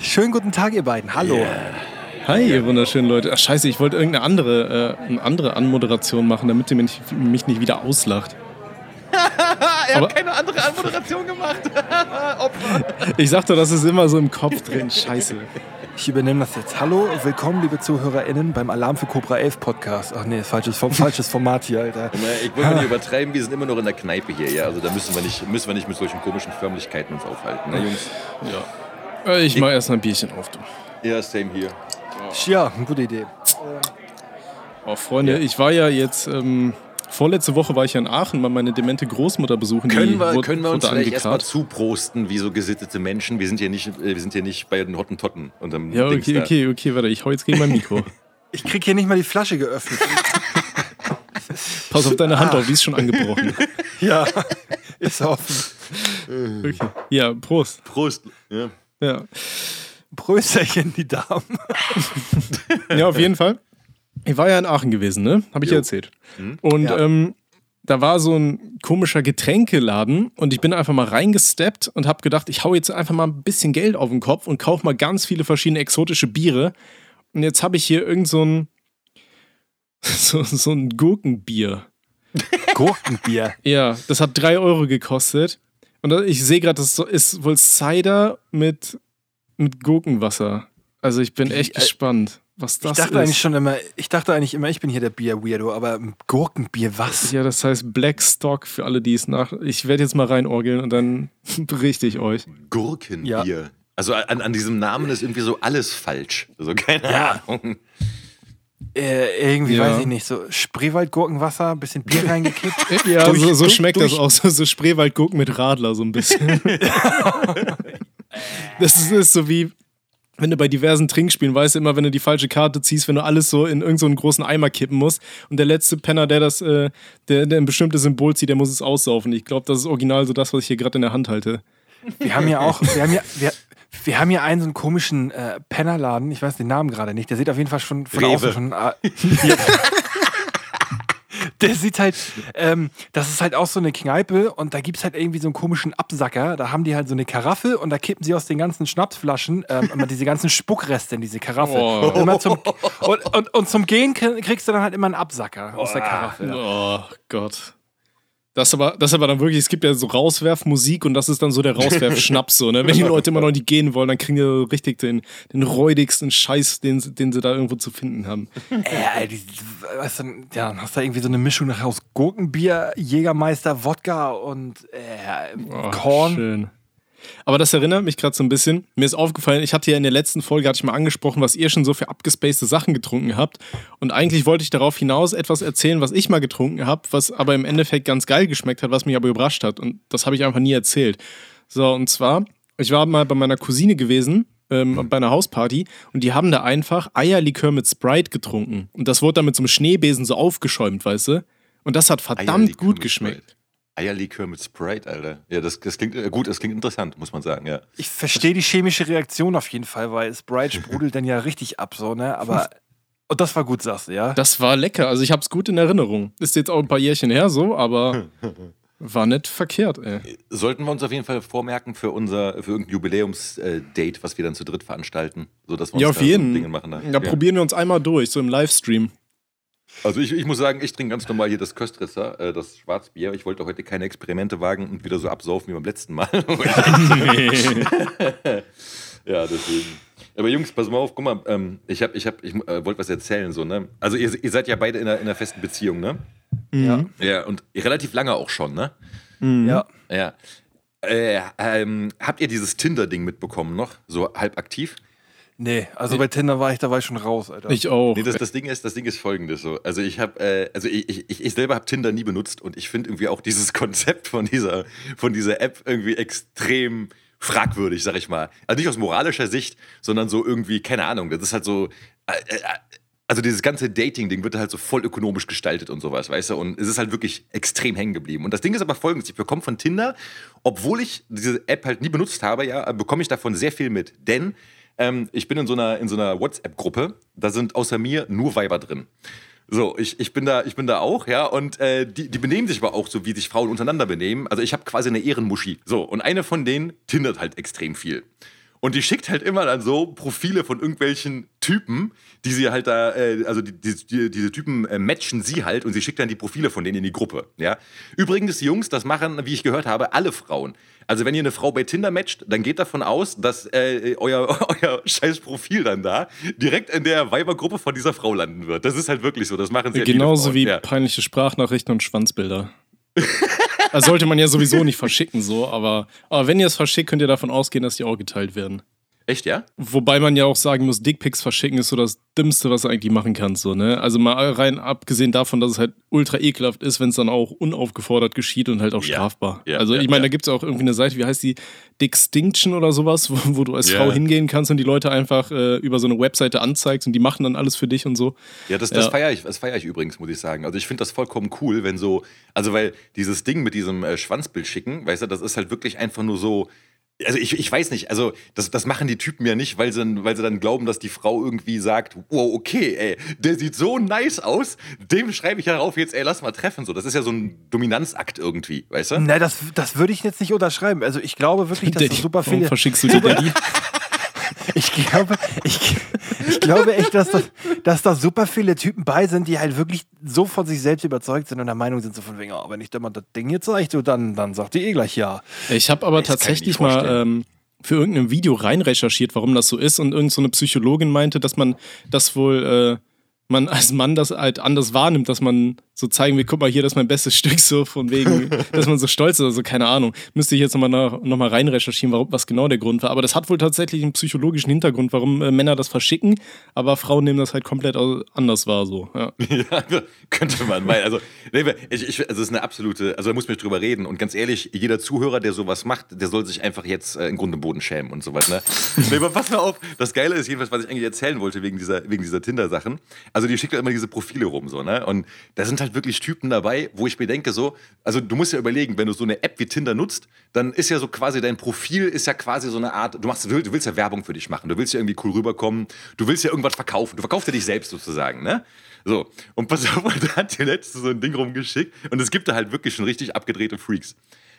Schönen guten Tag, ihr beiden. Hallo. Yeah. Hi, ihr wunderschönen Leute. Ach, scheiße, ich wollte irgendeine andere, äh, eine andere Anmoderation machen, damit ihr mich, mich nicht wieder auslacht. er Aber hat keine andere Anmoderation gemacht. Opfer. Ich sagte, das ist immer so im Kopf drin. Scheiße. Ich übernehme das jetzt. Hallo, willkommen, liebe ZuhörerInnen, beim Alarm für Cobra 11 Podcast. Ach nee, falsches, falsches Format hier, Alter. Ich will mal nicht übertreiben, wir sind immer noch in der Kneipe hier, ja. Also da müssen wir nicht, müssen wir nicht mit solchen komischen Förmlichkeiten uns aufhalten, ne, Jungs? Ja. Äh, ich, ich mach erst mal ein Bierchen auf, du. Ja, same hier. Ja, gute Idee. Oh, Freunde, ja. ich war ja jetzt. Ähm, vorletzte Woche war ich ja in Aachen, mal meine demente Großmutter besuchen. Können wir, wurde, können wir uns vielleicht erstmal zuprosten, wie so gesittete Menschen? Wir sind hier nicht, äh, wir sind hier nicht bei den Hottentotten. Ja, okay, okay, okay, warte, ich hau jetzt gegen mein Mikro. ich krieg hier nicht mal die Flasche geöffnet. Pass auf deine Hand ah. auf, die ist schon angebrochen. ja, ist offen. Okay. Ja, Prost. Prost. Ja. ja. Prösterchen, die Damen. ja, auf jeden Fall. Ich war ja in Aachen gewesen, ne? Habe ich jo. ja erzählt. Mhm. Und ja. Ähm, da war so ein komischer Getränkeladen und ich bin einfach mal reingesteppt und habe gedacht, ich hau jetzt einfach mal ein bisschen Geld auf den Kopf und kaufe mal ganz viele verschiedene exotische Biere. Und jetzt habe ich hier irgend so ein so, so ein Gurkenbier. Gurkenbier? Ja, das hat drei Euro gekostet. Und ich sehe gerade, das ist wohl Cider mit mit Gurkenwasser. Also ich bin echt gespannt, was das ich dachte ist. Eigentlich schon immer, ich dachte eigentlich immer, ich bin hier der Bier-Weirdo, aber Gurkenbier, was? Ja, das heißt Black Stock für alle, die es nach. Ich werde jetzt mal reinorgeln und dann berichte ich euch. Gurkenbier. Ja. Also an, an diesem Namen ist irgendwie so alles falsch. Also keine ja. Ahnung. Äh, irgendwie ja. weiß ich nicht, so Spreewaldgurkenwasser, ein bisschen Bier reingekippt. ja, durch, so, so schmeckt durch, das auch, so, so Spreewaldgurken mit Radler so ein bisschen. Das ist, ist so wie, wenn du bei diversen Trinkspielen weißt, immer wenn du die falsche Karte ziehst, wenn du alles so in irgendeinen so großen Eimer kippen musst und der letzte Penner, der das, äh, der, der ein bestimmtes Symbol zieht, der muss es aussaufen. Ich glaube, das ist original so das, was ich hier gerade in der Hand halte. Wir haben ja auch, wir haben ja, wir, wir haben hier einen so einen komischen äh, Pennerladen, ich weiß den Namen gerade nicht, der sieht auf jeden Fall schon von Rewe. außen schon. Äh, der sieht halt, ähm, das ist halt auch so eine Kneipe und da gibt es halt irgendwie so einen komischen Absacker. Da haben die halt so eine Karaffe und da kippen sie aus den ganzen Schnapsflaschen ähm, immer diese ganzen Spuckreste in diese Karaffe. Oh. Immer zum, und, und, und, zum Gehen kriegst du dann halt immer einen Absacker aus der Karaffe. Oh Gott. Das aber, das aber dann wirklich, es gibt ja so Rauswerfmusik und das ist dann so der Rauswerfschnaps, so, ne? Wenn die Leute immer noch nicht gehen wollen, dann kriegen die richtig den, den räudigsten Scheiß, den, den sie da irgendwo zu finden haben. Äh, die, weißt du, ja, hast da irgendwie so eine Mischung aus Gurkenbier, Jägermeister, Wodka und äh, oh, Korn. Schön. Aber das erinnert mich gerade so ein bisschen. Mir ist aufgefallen, ich hatte ja in der letzten Folge, hatte ich mal angesprochen, was ihr schon so für abgespacede Sachen getrunken habt. Und eigentlich wollte ich darauf hinaus etwas erzählen, was ich mal getrunken habe, was aber im Endeffekt ganz geil geschmeckt hat, was mich aber überrascht hat. Und das habe ich einfach nie erzählt. So, und zwar, ich war mal bei meiner Cousine gewesen, ähm, bei einer Hausparty und die haben da einfach Eierlikör mit Sprite getrunken. Und das wurde dann mit so einem Schneebesen so aufgeschäumt, weißt du? Und das hat verdammt gut geschmeckt. Eierlikör mit Sprite, Alter. Ja, das, das klingt äh, gut, das klingt interessant, muss man sagen, ja. Ich verstehe die chemische Reaktion auf jeden Fall, weil Sprite sprudelt dann ja richtig ab, so, ne? Aber. Und das war gut, sagst du, ja? Das war lecker. Also ich hab's gut in Erinnerung. Ist jetzt auch ein paar Jährchen her so, aber war nicht verkehrt, ey. Sollten wir uns auf jeden Fall vormerken für unser für irgendein Jubiläumsdate, was wir dann zu dritt veranstalten, so dass wir ja, auf jeden. So Dinge machen. Ja, ja, probieren wir uns einmal durch, so im Livestream. Also ich, ich muss sagen, ich trinke ganz normal hier das Köstresser, äh, das Schwarzbier. Ich wollte heute keine Experimente wagen und wieder so absaufen wie beim letzten Mal. ja, deswegen. Aber Jungs, pass mal auf, guck mal, ähm, ich, hab, ich, hab, ich äh, wollte was erzählen, so, ne? Also ihr, ihr seid ja beide in einer, in einer festen Beziehung, ne? Mhm. Ja. Ja, und relativ lange auch schon, ne? Mhm. Ja. Ja. Äh, ähm, habt ihr dieses Tinder-Ding mitbekommen noch? So halb aktiv? Nee, also bei Tinder war ich, da war ich schon raus, Alter. Ich auch. Nee, das, das Ding ist, das Ding ist folgendes so. Also ich habe, äh, also ich, ich, ich selber habe Tinder nie benutzt und ich finde irgendwie auch dieses Konzept von dieser, von dieser App irgendwie extrem fragwürdig, sag ich mal. Also nicht aus moralischer Sicht, sondern so irgendwie, keine Ahnung, das ist halt so. Äh, äh, also dieses ganze Dating-Ding wird halt so voll ökonomisch gestaltet und sowas, weißt du? Und es ist halt wirklich extrem hängen geblieben. Und das Ding ist aber folgendes: Ich bekomme von Tinder, obwohl ich diese App halt nie benutzt habe, ja, bekomme ich davon sehr viel mit. Denn ähm, ich bin in so einer, in so einer WhatsApp-Gruppe, da sind außer mir nur Weiber drin. So, ich, ich, bin da, ich bin da auch, ja, und äh, die, die benehmen sich aber auch so, wie sich Frauen untereinander benehmen. Also ich habe quasi eine Ehrenmuschi. So, und eine von denen tindert halt extrem viel. Und die schickt halt immer dann so Profile von irgendwelchen Typen, die sie halt da, äh, also die, die, diese Typen äh, matchen sie halt und sie schickt dann die Profile von denen in die Gruppe. Ja? Übrigens, Jungs, das machen, wie ich gehört habe, alle Frauen. Also wenn ihr eine Frau bei Tinder matcht, dann geht davon aus, dass äh, euer, euer scheiß Profil dann da direkt in der Weibergruppe von dieser Frau landen wird. Das ist halt wirklich so. Das machen sie Genauso wie ja. peinliche Sprachnachrichten und Schwanzbilder. Das sollte man ja sowieso nicht verschicken, so, aber, aber wenn ihr es verschickt, könnt ihr davon ausgehen, dass die auch geteilt werden. Echt, ja? Wobei man ja auch sagen muss, Dickpics verschicken ist so das Dümmste, was du eigentlich machen kannst. So, ne? Also mal rein abgesehen davon, dass es halt ultra ekelhaft ist, wenn es dann auch unaufgefordert geschieht und halt auch ja. strafbar. Ja, also ich meine, ja. da gibt es auch irgendwie eine Seite, wie heißt die? Dickstinction oder sowas, wo, wo du als Frau hingehen kannst und die Leute einfach äh, über so eine Webseite anzeigst und die machen dann alles für dich und so. Ja, das, das feiere ich, feier ich übrigens, muss ich sagen. Also ich finde das vollkommen cool, wenn so, also weil dieses Ding mit diesem äh, Schwanzbild schicken, weißt du, das ist halt wirklich einfach nur so also ich, ich weiß nicht, also das, das machen die Typen ja nicht, weil sie, weil sie dann glauben, dass die Frau irgendwie sagt, wow, okay, ey, der sieht so nice aus, dem schreibe ich ja darauf jetzt, ey, lass mal treffen. So, das ist ja so ein Dominanzakt irgendwie, weißt du? Nein, das, das würde ich jetzt nicht unterschreiben. Also ich glaube wirklich, dass das super viele... Warum verschickst du die? ich glaube, ich, ich glaube echt, dass, das, dass da super viele Typen bei sind, die halt wirklich so von sich selbst überzeugt sind und der Meinung sind, so von wegen, oh, wenn ich da mal das Ding hier zeige, dann, dann sagt die eh gleich ja. Ich habe aber das tatsächlich mal ähm, für irgendein Video rein recherchiert, warum das so ist und irgendeine so Psychologin meinte, dass man das wohl. Äh, man als Mann das halt anders wahrnimmt, dass man so zeigen will, guck mal hier, das ist mein bestes Stück, so von wegen, dass man so stolz ist oder so, keine Ahnung. Müsste ich jetzt nochmal noch mal rein recherchieren, warum, was genau der Grund war. Aber das hat wohl tatsächlich einen psychologischen Hintergrund, warum äh, Männer das verschicken, aber Frauen nehmen das halt komplett anders wahr, so. Ja, ja könnte man meinen. Also, ich, ich, also, es ist eine absolute, also da muss man drüber reden. Und ganz ehrlich, jeder Zuhörer, der sowas macht, der soll sich einfach jetzt äh, im Grunde Boden schämen und so was, ne? nee, aber pass mal auf, das Geile ist jedenfalls, was ich eigentlich erzählen wollte wegen dieser, wegen dieser Tinder-Sachen. Also, die schickt ja immer diese Profile rum, so, ne? Und da sind halt halt wirklich Typen dabei, wo ich mir denke, so, also du musst ja überlegen, wenn du so eine App wie Tinder nutzt, dann ist ja so quasi dein Profil ist ja quasi so eine Art, du machst, du willst ja Werbung für dich machen, du willst ja irgendwie cool rüberkommen, du willst ja irgendwas verkaufen, du verkaufst ja dich selbst sozusagen, ne? So, und pass auf, da hat dir letzte so ein Ding rumgeschickt und es gibt da halt wirklich schon richtig abgedrehte Freaks.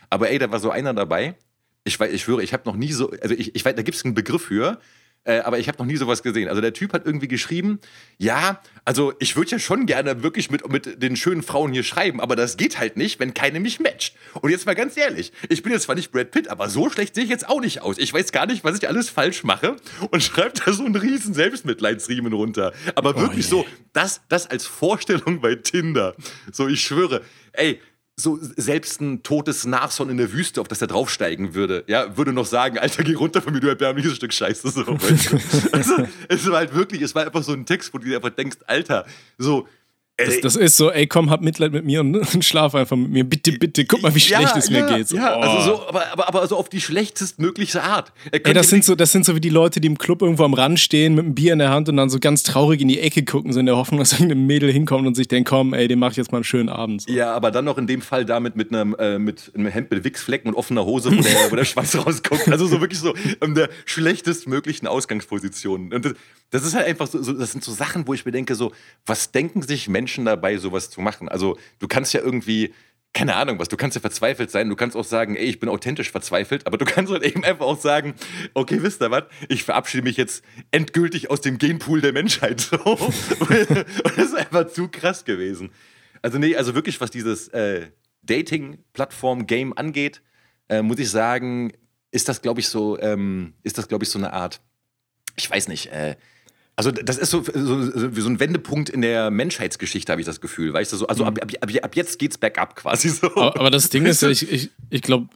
Aber ey, da war so einer dabei, ich, weiß, ich schwöre, ich habe noch nie so, also ich, ich weiß, da gibt es einen Begriff für, äh, aber ich habe noch nie sowas gesehen. Also der Typ hat irgendwie geschrieben, ja, also ich würde ja schon gerne wirklich mit, mit den schönen Frauen hier schreiben, aber das geht halt nicht, wenn keine mich matcht. Und jetzt mal ganz ehrlich, ich bin jetzt zwar nicht Brad Pitt, aber so schlecht sehe ich jetzt auch nicht aus. Ich weiß gar nicht, was ich alles falsch mache und schreibt da so einen riesen Selbstmitleidsriemen runter. Aber oh wirklich oh, yeah. so, das, das als Vorstellung bei Tinder. So, ich schwöre, ey, so selbst ein totes Nashorn in der Wüste, auf das er draufsteigen würde, ja, würde noch sagen, Alter, geh runter von mir, du erbärmliches Stück Scheiße. So, also, es war halt wirklich, es war einfach so ein Text, wo du dir einfach denkst, Alter, so, das, das, ist so, ey, komm, hab Mitleid mit mir und, und schlaf einfach mit mir. Bitte, bitte, guck mal, wie schlecht ja, es mir geht. So, ja, oh. also so, aber, aber, aber so auf die schlechtestmögliche Art. Ey, das sind, so, das sind so wie die Leute, die im Club irgendwo am Rand stehen mit einem Bier in der Hand und dann so ganz traurig in die Ecke gucken, so in der Hoffnung, dass irgendein Mädel hinkommt und sich denkt, komm, ey, dem mach ich jetzt mal einen schönen Abend. So. Ja, aber dann noch in dem Fall damit mit einem, äh, mit einem Hemd mit Wichsflecken und offener Hose, wo der, wo der Schweiß rauskommt. Also so wirklich so in der schlechtestmöglichen Ausgangsposition. Und das, das ist halt einfach so, so, das sind so Sachen, wo ich mir denke, so, was denken sich Menschen dabei, sowas zu machen? Also, du kannst ja irgendwie, keine Ahnung was, du kannst ja verzweifelt sein, du kannst auch sagen, ey, ich bin authentisch verzweifelt, aber du kannst halt eben einfach auch sagen, okay, wisst ihr was, ich verabschiede mich jetzt endgültig aus dem Genpool der Menschheit. Und das ist einfach zu krass gewesen. Also, nee, also wirklich, was dieses äh, Dating-Plattform-Game angeht, äh, muss ich sagen, ist das, glaube ich, so, ähm, ist das, glaube ich, so eine Art, ich weiß nicht, äh, also das ist so, so, so, ein Wendepunkt in der Menschheitsgeschichte, habe ich das Gefühl. Weißt du, so, also ab, ab, ab, jetzt geht's bergab quasi so. Aber, aber das Ding ist ich, ich, ich glaube,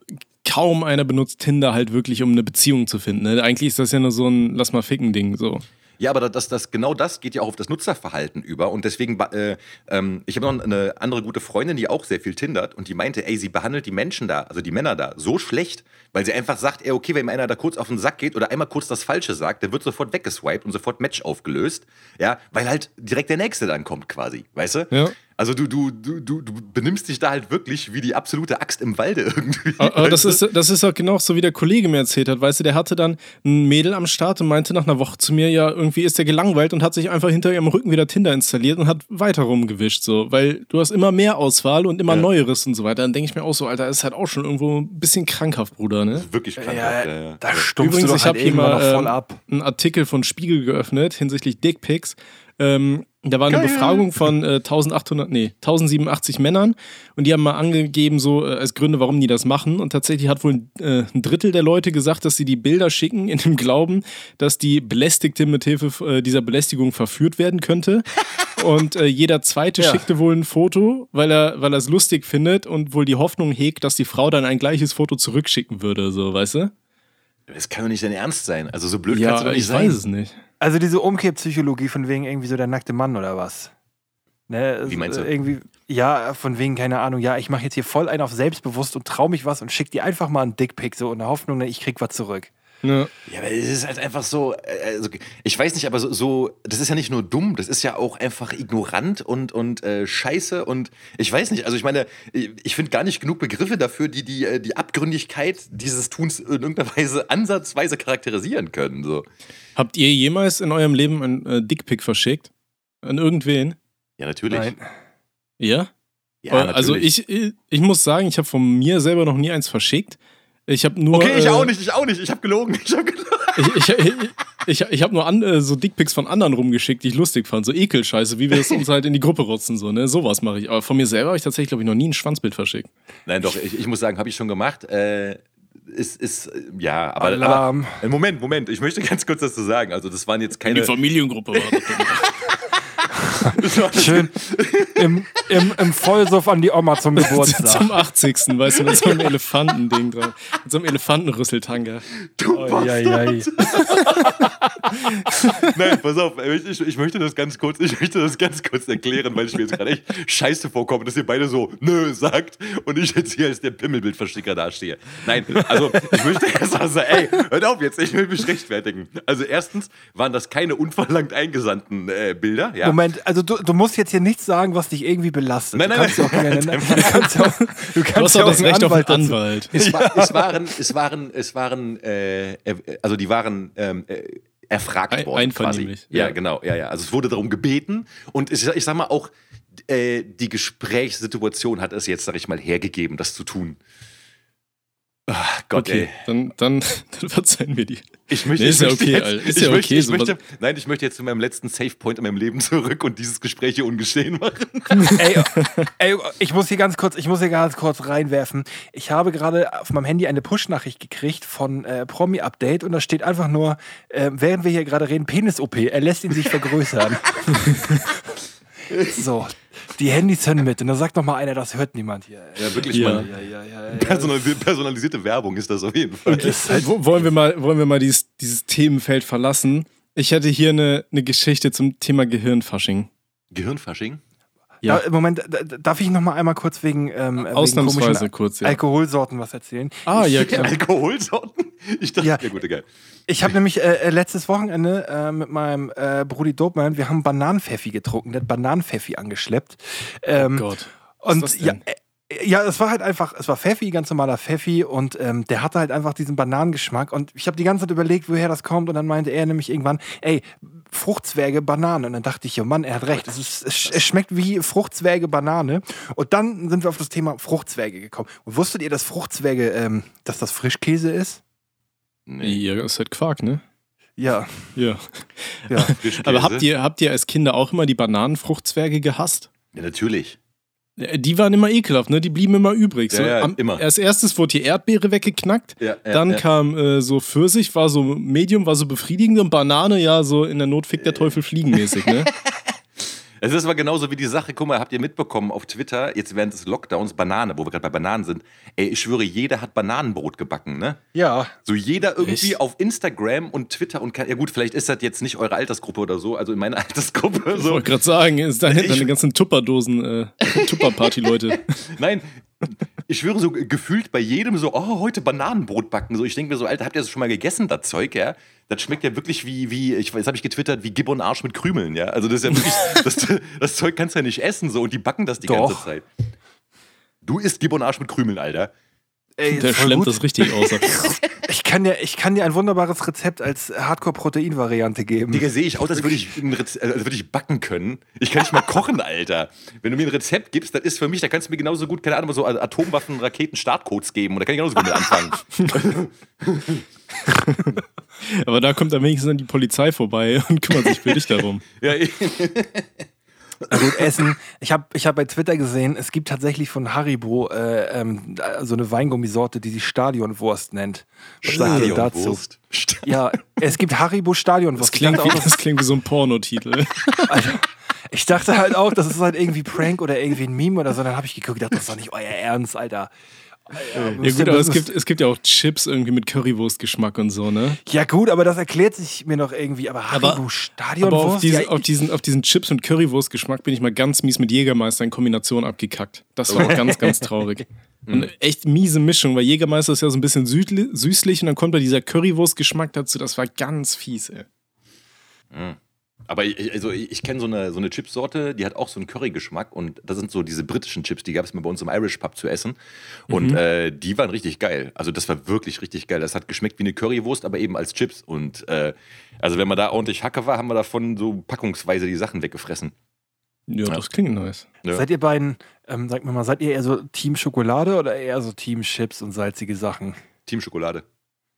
kaum einer benutzt Tinder halt wirklich, um eine Beziehung zu finden. Ne? Eigentlich ist das ja nur so ein Lass mal ficken Ding. So. Ja, aber das, das, genau das geht ja auch auf das Nutzerverhalten über. Und deswegen, äh, ähm, ich habe noch eine andere gute Freundin, die auch sehr viel tindert und die meinte, ey, sie behandelt die Menschen da, also die Männer da, so schlecht, weil sie einfach sagt, ey, okay, wenn einer da kurz auf den Sack geht oder einmal kurz das Falsche sagt, der wird sofort weggeswiped und sofort Match aufgelöst. Ja, weil halt direkt der Nächste dann kommt quasi, weißt du? Ja. Also du, du, du, du, du benimmst dich da halt wirklich wie die absolute Axt im Walde irgendwie. Aber das ist, das ist auch genau so, wie der Kollege mir erzählt hat. Weißt du, der hatte dann ein Mädel am Start und meinte nach einer Woche zu mir, ja, irgendwie ist der gelangweilt und hat sich einfach hinter ihrem Rücken wieder Tinder installiert und hat weiter rumgewischt, so. Weil du hast immer mehr Auswahl und immer ja. Neueres und so weiter. Dann denke ich mir auch so, Alter, ist halt auch schon irgendwo ein bisschen krankhaft, Bruder, ne? Wirklich krankhaft, ja. ja, ja. Da stumpfst Übrigens, du ich habe halt hier mal ähm, einen Artikel von Spiegel geöffnet hinsichtlich Dickpics. Ähm, da war eine Geil. Befragung von äh, 1800, nee, 1087 Männern und die haben mal angegeben, so äh, als Gründe, warum die das machen. Und tatsächlich hat wohl äh, ein Drittel der Leute gesagt, dass sie die Bilder schicken in dem Glauben, dass die Belästigte mithilfe äh, dieser Belästigung verführt werden könnte. und äh, jeder Zweite ja. schickte wohl ein Foto, weil er weil er es lustig findet und wohl die Hoffnung hegt, dass die Frau dann ein gleiches Foto zurückschicken würde, so, weißt du? Das kann doch nicht dein Ernst sein. Also so blöd ja, kannst du doch nicht ich sein. Ich weiß es nicht. Also diese Umkehrpsychologie von wegen irgendwie so der nackte Mann oder was? Ne, Wie meinst du? Irgendwie, ja, von wegen, keine Ahnung, ja, ich mache jetzt hier voll einen auf selbstbewusst und trau mich was und schick dir einfach mal einen Dickpick so in der Hoffnung, ne, ich krieg was zurück. Ja. ja, aber es ist halt einfach so, äh, also, ich weiß nicht, aber so, so, das ist ja nicht nur dumm, das ist ja auch einfach ignorant und, und äh, scheiße und ich weiß nicht, also ich meine, ich finde gar nicht genug Begriffe dafür, die die, äh, die Abgründigkeit dieses Tuns in irgendeiner Weise ansatzweise charakterisieren können. So. Habt ihr jemals in eurem Leben ein äh, Dickpick verschickt? An irgendwen? Ja, natürlich. Nein. Ja? Ja, also natürlich. Also ich, ich muss sagen, ich habe von mir selber noch nie eins verschickt. Ich habe nur. Okay, ich äh, auch nicht, ich auch nicht. Ich habe gelogen. Ich habe gelogen. Ich, ich, ich, ich habe nur an, äh, so Dickpics von anderen rumgeschickt, die ich lustig fand. So Ekelscheiße, wie wir es uns halt in die Gruppe rotzen. So, ne? Sowas mache ich. Aber von mir selber habe ich tatsächlich, glaube ich, noch nie ein Schwanzbild verschickt. Nein, doch, ich, ich muss sagen, habe ich schon gemacht. Äh, ist, ist, ja, aber, aber, Moment, Moment, ich möchte ganz kurz dazu sagen. Also, das waren jetzt keine. Die Familiengruppe war das. Schön im, im, im Vollsuff an die Oma zum Geburtstag. zum 80. Weißt du, mit so einem Elefantending dran. Mit so einem Elefantenrüsseltanga. Du oh. Nein, pass auf, ich, ich, möchte das ganz kurz, ich möchte das ganz kurz erklären, weil ich mir jetzt gerade echt scheiße vorkomme, dass ihr beide so nö sagt und ich jetzt hier als der Pimmelbildversticker dastehe. Nein, also ich möchte erst mal sagen, ey, hört auf jetzt, ich will mich rechtfertigen. Also erstens waren das keine unverlangt eingesandten äh, Bilder. Ja? Moment, also du, du musst jetzt hier nichts sagen, was dich irgendwie belastet. Nein, nein, du kannst nein. Ja auch, du kannst auch, du kannst ja auch das Recht Anwalt auf einen Anwalt. Es, war, es, waren, es waren, es waren, äh, also die waren ähm, äh, erfragt worden. Einvernehmlich. Ja, ja, genau, ja, ja. Also es wurde darum gebeten und ich, ich sag mal auch, äh, die Gesprächssituation hat es jetzt, sag ich mal, hergegeben, das zu tun. Ach Gott, okay, ey. Dann, dann, dann verzeihen wir die. Ich möchte, nee, ist ja okay, jetzt, ist ja okay. Ich möchte, nein, ich möchte jetzt zu meinem letzten Safe-Point in meinem Leben zurück und dieses Gespräch hier ungeschehen machen. ey, ey, ich muss hier ganz kurz, ich muss hier ganz kurz reinwerfen. Ich habe gerade auf meinem Handy eine Push-Nachricht gekriegt von äh, Promi Update und da steht einfach nur, äh, während wir hier gerade reden, Penis-OP, er lässt ihn sich vergrößern. so, die Handys hören mit. Und dann sagt noch mal einer, das hört niemand hier. Ja, wirklich ja. mal. Ja, ja, Personalisierte, personalisierte Werbung ist das auf jeden Fall. Halt, wollen wir mal, wollen wir mal dieses, dieses Themenfeld verlassen? Ich hätte hier eine, eine Geschichte zum Thema Gehirnfasching. Gehirnfasching? Ja. Da, Moment, darf ich noch mal einmal kurz wegen, ähm, Ausnahmsweise wegen kurz, ja. Alkoholsorten was erzählen? Ah, ja, klar. Alkoholsorten? Ich dachte, ja, ja gut, egal. Ich habe nämlich äh, äh, letztes Wochenende äh, mit meinem äh, Brudi Dopeman, wir haben Bananenpfeffi getrunken, der hat Bananenpfeffi angeschleppt. Ähm, oh Gott. Was und ist das denn? ja, äh, ja, es war halt einfach, es war Pfeffi, ganz normaler Pfeffi und ähm, der hatte halt einfach diesen Bananengeschmack und ich habe die ganze Zeit überlegt, woher das kommt und dann meinte er nämlich irgendwann, ey, Fruchtzwerge, Banane und dann dachte ich, ja Mann, er hat recht, es, ist, es, es schmeckt wie Fruchtzwerge, Banane und dann sind wir auf das Thema Fruchtzwerge gekommen. Und wusstet ihr, dass Fruchtzwerge, ähm, dass das Frischkäse ist? Nee. Ja, ist halt Quark, ne? Ja. Ja. ja. Aber habt ihr, habt ihr als Kinder auch immer die Bananenfruchtzwerge gehasst? Ja, natürlich. Die waren immer ekelhaft, ne? Die blieben immer übrig. Ja, so, ja, am, immer. Als erstes wurde die Erdbeere weggeknackt. Ja, ja, dann kam äh, so Pfirsich, war so Medium, war so befriedigend und Banane, ja, so in der Not fickt der Teufel fliegenmäßig, ne? Es ist aber genauso wie die Sache, guck mal, habt ihr mitbekommen auf Twitter, jetzt während des Lockdowns, Banane, wo wir gerade bei Bananen sind. Ey, ich schwöre, jeder hat Bananenbrot gebacken, ne? Ja. So jeder irgendwie Echt? auf Instagram und Twitter und ja gut, vielleicht ist das jetzt nicht eure Altersgruppe oder so, also in meiner Altersgruppe. So. Ich wollte gerade sagen, ist da hinten deine ganzen Tupperdosen, äh, Tupperparty-Leute. Nein, ich schwöre so gefühlt bei jedem so, oh, heute Bananenbrot backen. So, ich denke mir so, Alter, habt ihr das schon mal gegessen, das Zeug, ja? Das schmeckt ja wirklich wie, wie ich weiß, habe ich getwittert, wie Gibbon Arsch mit Krümeln, ja? Also das ist ja wirklich, das, das Zeug kannst du ja nicht essen, so, und die backen das die Doch. ganze Zeit. Du isst Gibbon Arsch mit Krümeln, Alter. Ey, Der schlemmt gut. das richtig aus. Ich kann, dir, ich kann dir ein wunderbares Rezept als Hardcore-Protein-Variante geben. Digga, sehe ich aus, als würde ich, ein Rez- äh, als würde ich backen können. Ich kann nicht mal kochen, Alter. Wenn du mir ein Rezept gibst, das ist für mich, da kannst du mir genauso gut, keine Ahnung, so Atomwaffen, Raketen, Startcodes geben. Und da kann ich genauso gut mit anfangen. Aber da kommt dann wenigstens dann die Polizei vorbei und kümmert sich für dich darum. ja, eh. Gut, Essen. Ich habe ich hab bei Twitter gesehen, es gibt tatsächlich von Haribo äh, ähm, so eine Weingummisorte, die sich Stadionwurst nennt. Was? Stadionwurst. Sta- Ja, es gibt Haribo Das Stadionwurst. Ich klingt, dachte, wie, auch, das klingt wie so ein Pornotitel. Alter, ich dachte halt auch, das ist halt irgendwie Prank oder irgendwie ein Meme oder so. Dann habe ich geguckt, dachte, das ist doch nicht euer Ernst, Alter. Ja gut, aber es gibt, es gibt ja auch Chips irgendwie mit Currywurstgeschmack und so, ne? Ja gut, aber das erklärt sich mir noch irgendwie. Aber Haribo Stadionwurst? Aber auf, diese, ja, auf, diesen, auf diesen Chips und Currywurstgeschmack bin ich mal ganz mies mit Jägermeister in Kombination abgekackt. Das war auch ganz, ganz traurig. Eine echt miese Mischung, weil Jägermeister ist ja so ein bisschen süßlich und dann kommt da dieser Currywurstgeschmack dazu. Das war ganz fies, ey. Aber ich, also ich, kenne so eine, so eine Chipsorte, die hat auch so einen Curry-Geschmack und das sind so diese britischen Chips, die gab es mal bei uns im Irish Pub zu essen und äh, die waren richtig geil. Also das war wirklich richtig geil. Das hat geschmeckt wie eine Currywurst, aber eben als Chips und äh, also wenn man da ordentlich Hacke war, haben wir davon so packungsweise die Sachen weggefressen. Ja, das klingt nice. Ja. Seid ihr beiden, ähm, sagt mir mal, seid ihr eher so Team Schokolade oder eher so Team Chips und salzige Sachen? Team Schokolade.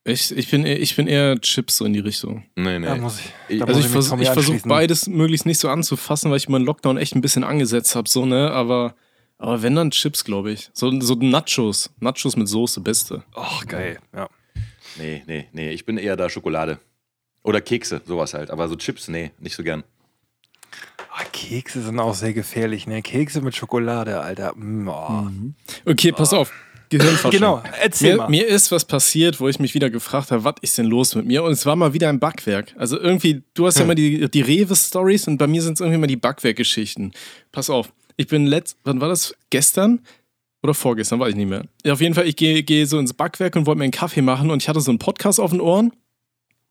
Ich, ich, bin, eher- ich bin eher Chips so in die Richtung. Nee, nee. Da muss ich, da Also muss ich, versuche beides möglichst nicht so anzufassen, weil ich meinen Lockdown echt ein bisschen angesetzt habe, so, ne? Aber, aber wenn dann Chips, glaube ich. So, so Nachos. Nachos mit Soße, beste. Ach, geil. Ja. Nee, nee, nee. Ich bin eher da Schokolade. Oder Kekse, sowas halt. Aber so Chips, nee, nicht so gern. Ah, Kekse sind auch sehr gefährlich, ne? Kekse mit Schokolade, Alter. Mm, oh. Okay, pass auf. Gehirnforschung. Genau, erzähl Mir, mal. mir ist was passiert, wo ich mich wieder gefragt habe, was ist denn los mit mir? Und es war mal wieder ein Backwerk. Also irgendwie, du hast ja immer die, die Rewe-Stories und bei mir sind es irgendwie immer die Backwerk-Geschichten. Pass auf, ich bin letzt, wann war das? Gestern? Oder vorgestern, weiß ich nicht mehr. Ja, auf jeden Fall, ich gehe gehe so ins Backwerk und wollte mir einen Kaffee machen und ich hatte so einen Podcast auf den Ohren.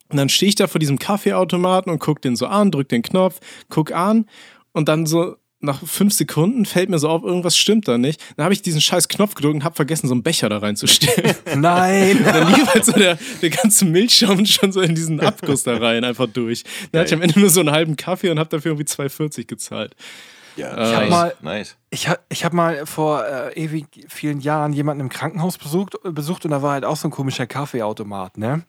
Und dann stehe ich da vor diesem Kaffeeautomaten und guck den so an, drück den Knopf, guck an und dann so nach fünf Sekunden fällt mir so auf, irgendwas stimmt da nicht. Dann habe ich diesen scheiß Knopf gedrückt und habe vergessen, so einen Becher da reinzustellen. Nein! dann lief halt so der, der ganze Milchschaum schon so in diesen Abguss da rein, einfach durch. Dann hatte ich am Ende nur so einen halben Kaffee und habe dafür irgendwie 2,40 gezahlt. Ja, Ich hab nice. mal- nice. Ich, ha, ich habe mal vor äh, ewig vielen Jahren jemanden im Krankenhaus besucht, besucht und da war halt auch so ein komischer Kaffeeautomat, ne?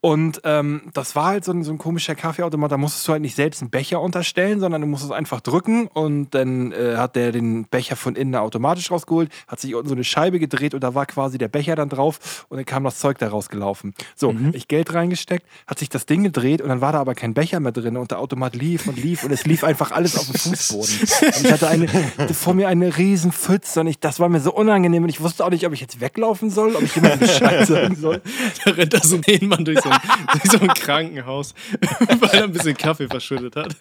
Und ähm, das war halt so ein, so ein komischer Kaffeeautomat, da musstest du halt nicht selbst einen Becher unterstellen, sondern du musstest einfach drücken und dann äh, hat der den Becher von innen automatisch rausgeholt, hat sich unten so eine Scheibe gedreht und da war quasi der Becher dann drauf und dann kam das Zeug da rausgelaufen. So, ich Geld reingesteckt, hat sich das Ding gedreht und dann war da aber kein Becher mehr drin und der Automat lief und lief und es lief einfach alles auf dem Fußboden. Und ich hatte eine, vor mir eine riesen Pfütze und ich, das war mir so unangenehm und ich wusste auch nicht, ob ich jetzt weglaufen soll, ob ich jemandem Bescheid sagen soll. Da rennt da so ein Ehemann durch so ein, durch so ein Krankenhaus, weil er ein bisschen Kaffee verschüttet hat.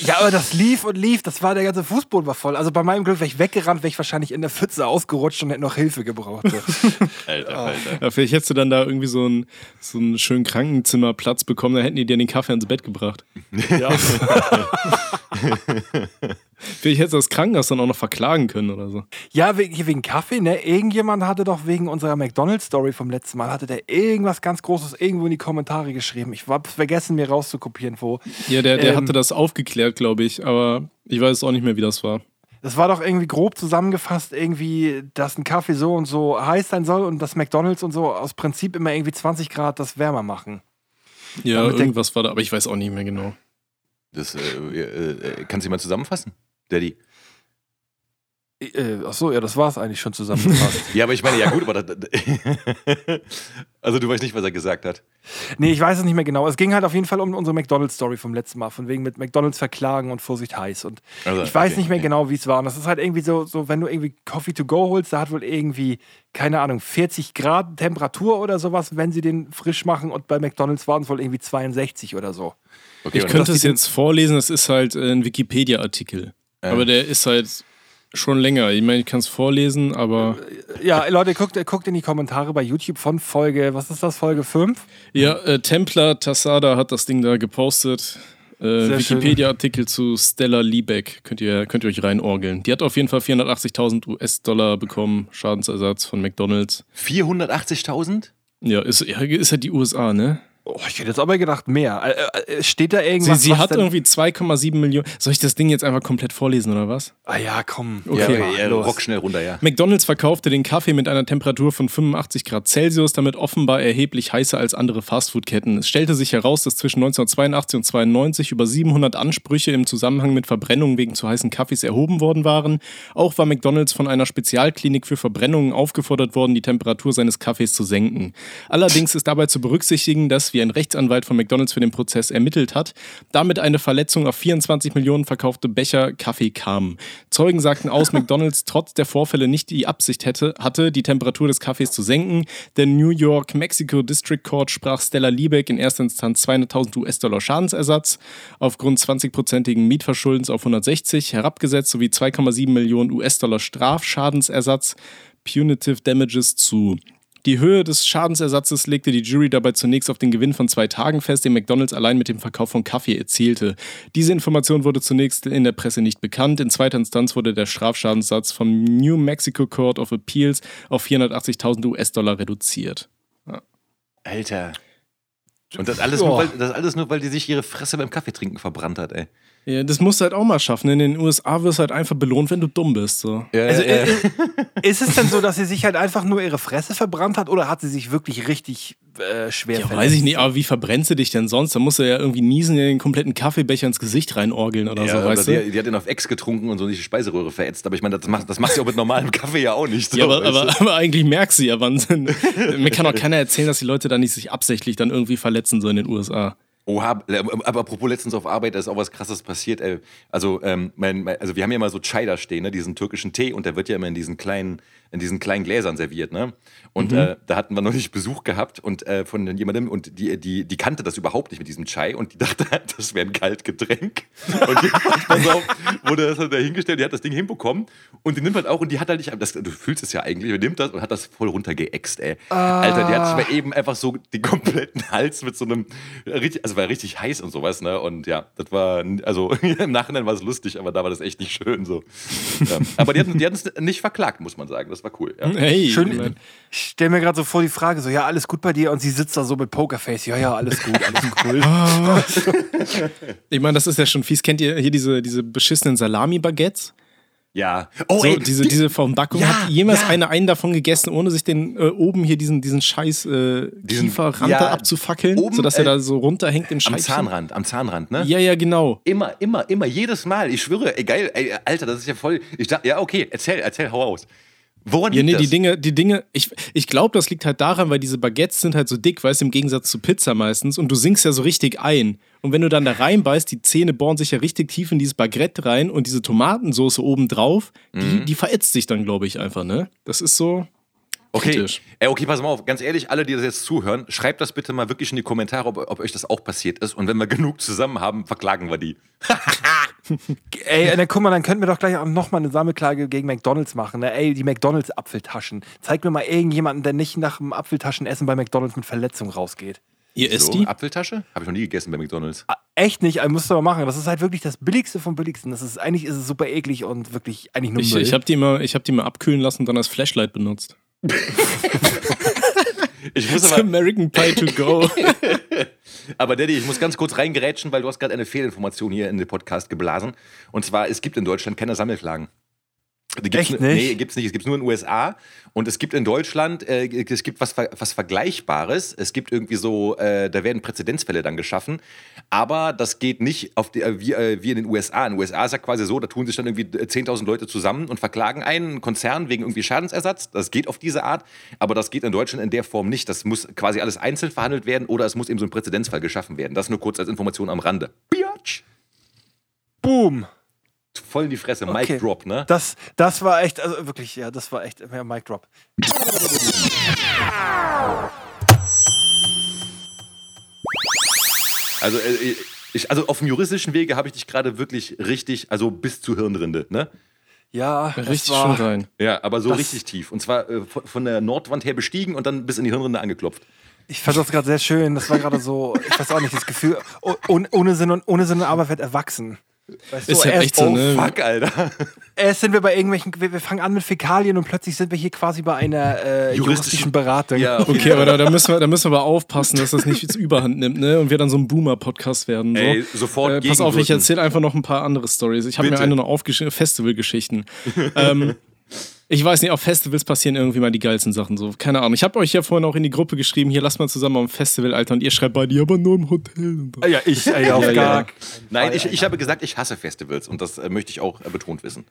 Ja, aber das lief und lief, das war der ganze Fußboden war voll. Also bei meinem Glück wäre ich weggerannt, wäre ich wahrscheinlich in der Pfütze ausgerutscht und hätte noch Hilfe gebraucht. Alter, Alter. Ja, vielleicht hättest du dann da irgendwie so einen, so einen schönen Krankenzimmerplatz bekommen, dann hätten die dir den Kaffee ans Bett gebracht. ja. Vielleicht hättest du das Krankenhaus dann auch noch verklagen können oder so. Ja, wegen, Kaffee, ne? Irgendjemand hatte doch wegen unserer McDonalds-Story vom letzten Mal, hatte der irgendwas ganz Großes irgendwo in die Kommentare geschrieben. Ich habe vergessen, mir rauszukopieren, wo. Ja, der, der Ähm. hatte das aufgeklärt, glaube ich, aber ich weiß auch nicht mehr, wie das war. Das war doch irgendwie grob zusammengefasst, irgendwie, dass ein Kaffee so und so heiß sein soll und dass McDonalds und so aus Prinzip immer irgendwie 20 Grad das wärmer machen. Ja, mit der- irgendwas war da, aber ich weiß auch nicht mehr genau. Das, äh, äh, äh, kannst du mal zusammenfassen, Daddy? Äh, ach so, ja, das war es eigentlich schon zusammengefasst. Ja, aber ich meine, ja gut, aber das, also du weißt nicht, was er gesagt hat. nee, ich weiß es nicht mehr genau. Es ging halt auf jeden Fall um unsere McDonalds-Story vom letzten Mal, von wegen mit McDonalds verklagen und Vorsicht heiß. Und Also, ich weiß okay, nicht mehr okay. genau, wie es war. Und das ist halt irgendwie so, so, wenn du irgendwie Coffee to go holst, da hat wohl irgendwie, keine Ahnung, 40 Grad Temperatur oder sowas, wenn sie den frisch machen. Und bei McDonalds waren es wohl irgendwie 62 oder so. Okay, Ich könnte es jetzt vorlesen, es ist halt äh, ein Wikipedia-Artikel. Ja. Aber der ist halt Schon länger. Ich meine, ich kann es vorlesen, aber. Ja, Leute, guckt, guckt in die Kommentare bei YouTube von Folge, was ist das, Folge 5? Ja, äh, Templar Tassada hat das Ding da gepostet. Äh, Wikipedia-Artikel zu Stella Liebeck. Könnt ihr, könnt ihr euch reinorgeln. Die hat auf jeden Fall 480.000 US-Dollar bekommen, Schadensersatz von McDonalds. 480.000? Ja, ist, ja, ist ja die USA, ne? Oh, ich hätte jetzt aber gedacht mehr. Äh, äh, steht da irgendwas? Sie, sie hat irgendwie 2,7 Millionen. Soll ich das Ding jetzt einfach komplett vorlesen oder was? Ah ja, komm. Okay, ja, ja, rock schnell runter, ja. McDonald's verkaufte den Kaffee mit einer Temperatur von 85 Grad Celsius, damit offenbar erheblich heißer als andere Fastfood-Ketten. Es stellte sich heraus, dass zwischen 1982 und 92 über 700 Ansprüche im Zusammenhang mit Verbrennungen wegen zu heißen Kaffees erhoben worden waren. Auch war McDonald's von einer Spezialklinik für Verbrennungen aufgefordert worden, die Temperatur seines Kaffees zu senken. Allerdings ist dabei zu berücksichtigen, dass wie ein Rechtsanwalt von McDonalds für den Prozess ermittelt hat, damit eine Verletzung auf 24 Millionen verkaufte Becher Kaffee kam. Zeugen sagten aus, McDonalds trotz der Vorfälle nicht die Absicht hätte, hatte, die Temperatur des Kaffees zu senken. Der New York Mexico District Court sprach Stella Liebeck in erster Instanz 200.000 US-Dollar Schadensersatz aufgrund 20-prozentigen Mietverschuldens auf 160 herabgesetzt sowie 2,7 Millionen US-Dollar Strafschadensersatz Punitive Damages zu. Die Höhe des Schadensersatzes legte die Jury dabei zunächst auf den Gewinn von zwei Tagen fest, den McDonalds allein mit dem Verkauf von Kaffee erzielte. Diese Information wurde zunächst in der Presse nicht bekannt. In zweiter Instanz wurde der Strafschadenssatz vom New Mexico Court of Appeals auf 480.000 US-Dollar reduziert. Ja. Alter. Und das alles, nur, weil, das alles nur, weil die sich ihre Fresse beim Kaffeetrinken verbrannt hat, ey. Ja, das musst du halt auch mal schaffen. In den USA wirst du halt einfach belohnt, wenn du dumm bist. So. Ja, also, ja. Ist, ist es denn so, dass sie sich halt einfach nur ihre Fresse verbrannt hat oder hat sie sich wirklich richtig äh, schwer ja, Weiß ich nicht, aber wie verbrennst du dich denn sonst? Da musst du ja irgendwie niesen, in den kompletten Kaffeebecher ins Gesicht reinorgeln oder ja, so, weißt die, du? Die hat den auf Ex getrunken und so nicht die Speiseröhre verätzt. Aber ich meine, das macht, das macht sie auch mit normalem Kaffee ja auch nicht. So, ja, aber, aber, aber, eigentlich merkst du ja, wann. Mir kann auch keiner erzählen, dass die Leute da nicht sich absichtlich dann irgendwie verletzen, so in den USA. Oha, äh, aber apropos letztens auf Arbeit, da ist auch was krasses passiert. Also, ähm, mein, also wir haben ja immer so Chai da stehen, ne, diesen türkischen Tee, und der wird ja immer in diesen kleinen, in diesen kleinen Gläsern serviert, ne? Und mhm. äh, da hatten wir neulich Besuch gehabt und äh, von jemandem und die, die, die kannte das überhaupt nicht mit diesem Chai und die dachte, das wäre ein Kaltgetränk. Und jetzt pass auf, wurde das halt dahingestellt, die hat das Ding hinbekommen und die nimmt halt auch und die hat halt nicht, das, du fühlst es ja eigentlich, die nimmt das und hat das voll runtergeäxt, ey. Ah. Alter, die hat sich mal eben einfach so den kompletten Hals mit so einem, also war richtig heiß und sowas, ne? Und ja, das war, also im Nachhinein war es lustig, aber da war das echt nicht schön so. ja. Aber die hatten, die hatten es nicht verklagt, muss man sagen. Das das war cool. Ja. Hey, Schön. Ich stelle mir gerade so vor die Frage, so, ja, alles gut bei dir? Und sie sitzt da so mit Pokerface. Ja, ja, alles gut, alles cool. ich meine, das ist ja schon fies. Kennt ihr hier diese, diese beschissenen Salami-Baguettes? Ja. Oh, so, ey, diese, diese Verpackung. Ja, hat jemals ja. eine einen davon gegessen, ohne sich den äh, oben hier diesen, diesen scheiß äh, Kieferrand ja, abzufackeln, oben, sodass er äh, da so runterhängt im Scheiß. Am Zahnrand, am Zahnrand, ne? Ja, ja, genau. Immer, immer, immer, jedes Mal. Ich schwöre, ey, geil, ey, Alter, das ist ja voll. Ich dachte, ja, okay, erzähl, erzähl, hau aus. Woran ja, nee, das? die Dinge, die Dinge, ich, ich glaube, das liegt halt daran, weil diese Baguettes sind halt so dick, weißt du, im Gegensatz zu Pizza meistens und du sinkst ja so richtig ein. Und wenn du dann da reinbeißt, die Zähne bohren sich ja richtig tief in dieses Baguette rein und diese Tomatensauce oben drauf, mhm. die, die verätzt sich dann, glaube ich, einfach, ne? Das ist so. Okay. Äh, okay, pass mal auf. Ganz ehrlich, alle, die das jetzt zuhören, schreibt das bitte mal wirklich in die Kommentare, ob, ob euch das auch passiert ist. Und wenn wir genug zusammen haben, verklagen wir die. Ey, dann guck mal, dann könnten wir doch gleich auch nochmal eine Sammelklage gegen McDonalds machen. Ne? Ey, die McDonalds-Apfeltaschen. Zeig mir mal irgendjemanden, der nicht nach dem Apfeltaschenessen bei McDonalds mit Verletzung rausgeht. Ihr so, isst die? Apfeltasche? Habe ich noch nie gegessen bei McDonalds. Ah, echt nicht, musst du aber machen. Das ist halt wirklich das Billigste vom Billigsten. Das ist, eigentlich ist es super eklig und wirklich eigentlich nur Ich, ich habe die, mal, hab die mal abkühlen lassen und dann als Flashlight benutzt. ich muss aber American Pie to go. aber Daddy, ich muss ganz kurz reingerätschen, weil du hast gerade eine Fehlinformation hier in den Podcast geblasen. Und zwar, es gibt in Deutschland keine Sammelklagen. Gibt's Echt nicht? Nee, gibt's nicht. Es gibt nur in den USA. Und es gibt in Deutschland, äh, es gibt was, was Vergleichbares. Es gibt irgendwie so, äh, da werden Präzedenzfälle dann geschaffen. Aber das geht nicht auf die, äh, wie, äh, wie in den USA. In den USA ist ja quasi so, da tun sich dann irgendwie 10.000 Leute zusammen und verklagen einen Konzern wegen irgendwie Schadensersatz. Das geht auf diese Art. Aber das geht in Deutschland in der Form nicht. Das muss quasi alles einzeln verhandelt werden oder es muss eben so ein Präzedenzfall geschaffen werden. Das nur kurz als Information am Rande. Biatch. Boom voll in die Fresse. Okay. Mic Drop, ne? Das, das war echt, also wirklich, ja, das war echt ja, Mic Drop. Also, äh, ich, also auf dem juristischen Wege habe ich dich gerade wirklich richtig, also bis zur Hirnrinde, ne? Ja, Richtig war, schön rein. Ja, aber so Das- richtig tief. Und zwar äh, von, von der Nordwand her bestiegen und dann bis in die Hirnrinde angeklopft. Ich fand das gerade sehr schön. Das war gerade so, ich weiß auch nicht, das Gefühl, oh, ohne, ohne Sinn und ohne Sinn und Aber wird erwachsen. Weißt Ist ja echt so, Oh, ne? fuck, Alter. erst sind wir bei irgendwelchen, wir, wir fangen an mit Fäkalien und plötzlich sind wir hier quasi bei einer äh, Juristischen- juristischen Beratung. Ja, Okay, aber da, da, müssen wir, da müssen wir aber aufpassen, dass das nicht jetzt überhand nimmt, ne? Und wir dann so ein Boomer-Podcast werden. So. Ey, sofort Äh, pass auf, ich erzähle einfach noch ein paar andere Stories. Ich habe mir eine noch aufgeschrieben, Festivalgeschichten. ähm, ich weiß nicht, auf Festivals passieren irgendwie mal die geilsten Sachen so. Keine Ahnung. Ich habe euch ja vorhin auch in die Gruppe geschrieben, hier lasst mal zusammen am Festival, Alter. Und ihr schreibt bei dir aber nur im Hotel. Und so. Ja, ich, ey, auf Ja, gar ja. Nein, ich, ich habe gesagt, ich hasse Festivals und das äh, möchte ich auch äh, betont wissen.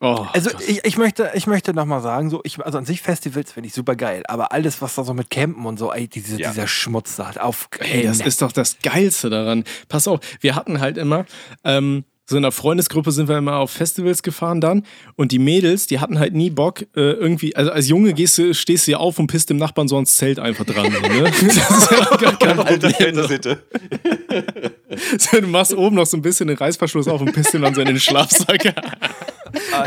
Oh, Also ich, ich möchte, ich möchte nochmal sagen, so, ich, also an sich Festivals finde ich super geil, aber alles, was da so mit Campen und so, ey, diese, Ja. dieser Schmutz da hat auf. Ey, das ist doch das Geilste daran. Pass auf, wir hatten halt immer, ähm, so in der Freundesgruppe sind wir immer auf Festivals gefahren dann und die Mädels, die hatten halt nie Bock, äh, irgendwie, also als Junge gehst du, stehst du ja auf und pisst dem Nachbarn so ans Zelt einfach dran. So, ne? Das ist ja gar kein Alter, Problem. Sitte. So, du machst oben noch so ein bisschen den Reißverschluss auf und pisst ihm dann so in den Schlafsack.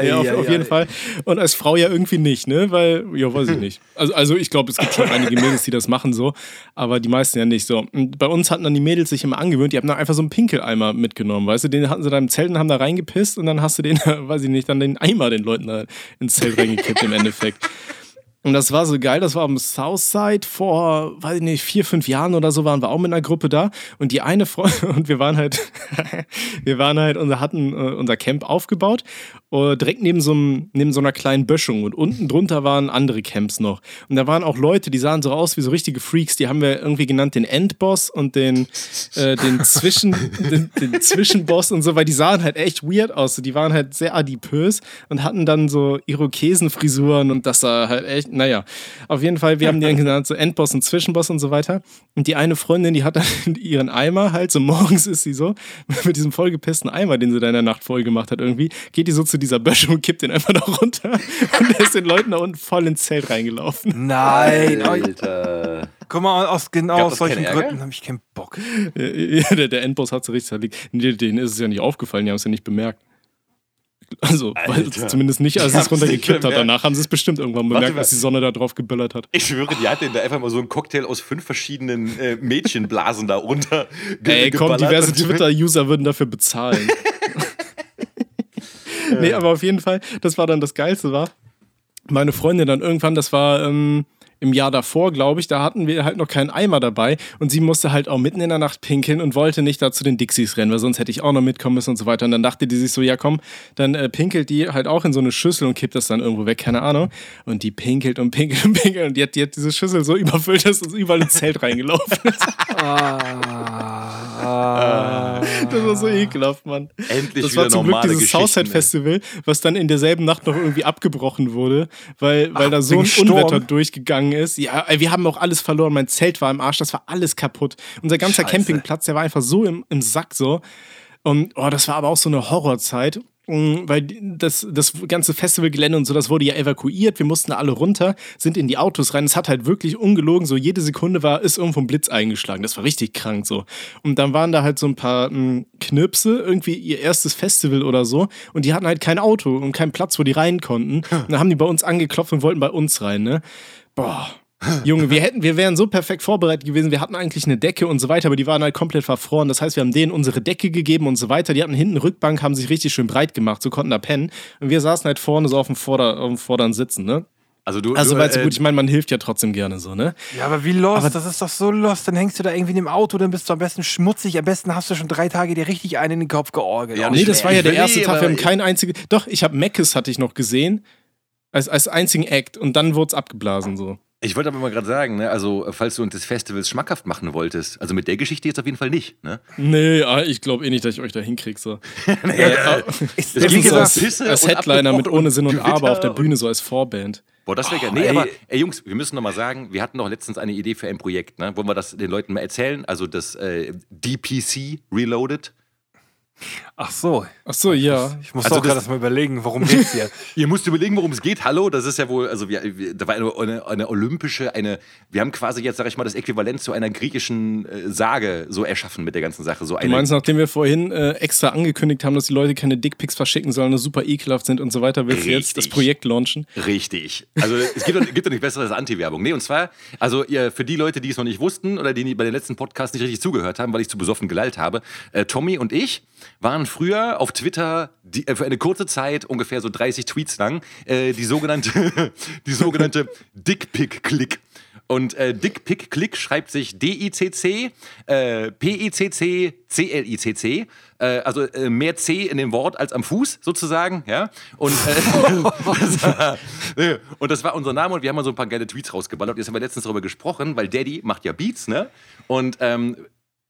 ja, auf, auf jeden Fall. Und als Frau ja irgendwie nicht, ne? Weil, ja, weiß ich nicht. Also, also ich glaube, es gibt schon einige Mädels, die das machen so, aber die meisten ja nicht so. Und bei uns hatten dann die Mädels sich immer angewöhnt, die haben dann einfach so einen Pinkeleimer mitgenommen, weißt du? Den hatten sie da im Zelt und haben da reingepisst und dann hast du den, weiß ich nicht, dann den Eimer den Leuten da ins Zelt reingekippt im Endeffekt. Und das war so geil, das war am Southside vor, weiß ich nicht, vier, fünf Jahren oder so waren wir auch mit einer Gruppe da und die eine Freundin, und wir waren halt, wir waren halt, und hatten äh, unser Camp aufgebaut, äh, direkt neben so, einem, neben so einer kleinen Böschung und unten drunter waren andere Camps noch. Und da waren auch Leute, die sahen so aus wie so richtige Freaks, die haben wir irgendwie genannt den Endboss und den, äh, den, Zwischen, den, den Zwischenboss und so, weil die sahen halt echt weird aus. Die waren halt sehr adipös und hatten dann so Irokesenfrisuren und das sah halt echt, naja. Auf jeden Fall, wir haben die dann genannt, so Endboss und Zwischenboss und so weiter. Und die eine Freundin, die hat dann ihren Eimer halt, so morgens ist sie so, mit diesem vollgepissten Eimer, den sie da in der Nacht voll gemacht hat irgendwie, geht die so zu dieser Böschung und kippt den einfach da runter und der ist den Leuten da unten voll ins Zelt reingelaufen. Nein, Alter. guck mal, aus genau Gab aus solchen? Gründen habe ich keinen Bock. Ja, der, der Endboss hat so richtig zerlegt. Nee, denen ist es ja nicht aufgefallen, die haben es ja nicht bemerkt. Also, zumindest nicht, als es runtergekippt hat. Danach haben sie es bestimmt irgendwann Warte bemerkt, mal. dass die Sonne da drauf geböllert hat. Ich schwöre, die hat den da einfach mal so einen Cocktail aus fünf verschiedenen äh, Mädchenblasen da runter. ge- Ey, komm, diverse Twitter-User würden dafür bezahlen. nee, aber auf jeden Fall, das war dann das Geilste, war. Meine Freundin dann irgendwann, das war ähm, im Jahr davor, glaube ich, da hatten wir halt noch keinen Eimer dabei und sie musste halt auch mitten in der Nacht pinkeln und wollte nicht da zu den Dixies rennen, weil sonst hätte ich auch noch mitkommen müssen und so weiter. Und dann dachte die sich so, ja komm, dann äh, pinkelt die halt auch in so eine Schüssel und kippt das dann irgendwo weg, keine Ahnung. Und die pinkelt und pinkelt und pinkelt und die hat, die hat diese Schüssel so überfüllt, dass es überall ins Zelt reingelaufen ist. Ah, Das war so ekelhaft, Mann. Endlich Das wieder war zum Glück dieses Southside. Festival, was dann in derselben Nacht noch irgendwie abgebrochen wurde, weil, weil Ach, da so ein Sturm? Unwetter durchgegangen ist. Ja, ey, wir haben auch alles verloren. Mein Zelt war im Arsch, das war alles kaputt. Unser ganzer Scheiße. Campingplatz, der war einfach so im, im Sack so. Und oh, das war aber auch so eine Horrorzeit. mm, Weil das, das ganze Festivalgelände und so, das wurde ja evakuiert. Wir mussten alle runter, sind in die Autos rein. Es hat halt wirklich ungelogen, so jede Sekunde war, ist irgendwo ein Blitz eingeschlagen. Das war richtig krank so. Und dann waren da halt so ein paar mh, Knirpse, irgendwie ihr erstes Festival oder so. Und die hatten halt kein Auto und keinen Platz, wo die rein konnten. Und dann haben die bei uns angeklopft und wollten bei uns rein, ne? Boah. Junge, wir hätten, wir wären so perfekt vorbereitet gewesen. Wir hatten eigentlich eine Decke und so weiter, aber die waren halt komplett verfroren. Das heißt, wir haben denen unsere Decke gegeben und so weiter. Die hatten hinten eine Rückbank, haben sich richtig schön breit gemacht, so konnten da pennen. Und wir saßen halt vorne so auf dem, Vorder-, auf dem Vordern sitzen, ne? Also, du, Also, du, weil so äh, gut, ich meine, man hilft ja trotzdem gerne so, ne? Ja, aber wie lost, Aber- das ist doch so lost. Dann hängst du da irgendwie in dem Auto, dann bist du am besten schmutzig. Am besten hast du schon drei Tage dir richtig einen in den Kopf georgelt. Ja, Oh, Nee, das war ja der erste Tag. Wir haben keinen einzigen. Doch, ich habe Meckes hatte ich noch gesehen. Als, als einzigen Act und dann wurde es abgeblasen so. Ich wollte aber mal gerade sagen, ne, also falls du uns des Festivals schmackhaft machen wolltest, also mit der Geschichte jetzt auf jeden Fall nicht. Ne? Nee, ah, ich glaube eh nicht, dass ich euch da hinkrieg. So. Ist, Das wie ging so als Pisse als Headliner mit ohne Sinn und Gewitter Aber auf der Bühne, so als Vorband. Boah, das wäre Oh, geil. Nee, ey. aber ey, Jungs, wir müssen noch mal sagen, wir hatten doch letztens eine Idee für ein Projekt. Ne? Wollen wir das den Leuten mal erzählen? Also das äh, DPC Reloaded. Ach so. Ach so, ja. Ich muss Also auch gerade das- mal überlegen, worum geht's hier? Ihr müsst überlegen, worum es geht. Hallo, das ist ja wohl, also wir, wir, da war eine, eine, eine olympische, eine, wir haben quasi jetzt, sag ich mal, das Äquivalent zu einer griechischen äh, Sage so erschaffen mit der ganzen Sache. So Du eine, meinst, nachdem wir vorhin äh, extra angekündigt haben, dass die Leute keine Dickpics verschicken sollen, dass super ekelhaft sind und so weiter, willst du jetzt das Richtig. Projekt launchen? Richtig. Also es gibt, doch- gibt doch nichts besseres als Anti-Werbung. Nee, und zwar, also ihr, für die Leute, die es noch nicht wussten oder die bei den letzten Podcasts nicht richtig zugehört haben, weil ich zu besoffen gelallt habe, äh, Tommy und ich waren früher auf Twitter die, äh, für eine kurze Zeit, ungefähr so 30 Tweets lang, äh, die sogenannte, die sogenannte Dickpick-Click. Und äh, Dickpick-Click schreibt sich D-I-C-C, äh, P-I-C-C, C-L-I-C-C. Äh, also äh, mehr C in dem Wort als am Fuß sozusagen. Ja? Und, äh, das nee, und das war unser Name und wir haben mal so ein paar geile Tweets rausgeballert. Jetzt haben wir letztens darüber gesprochen, weil Daddy macht ja Beats, ne? Und ähm,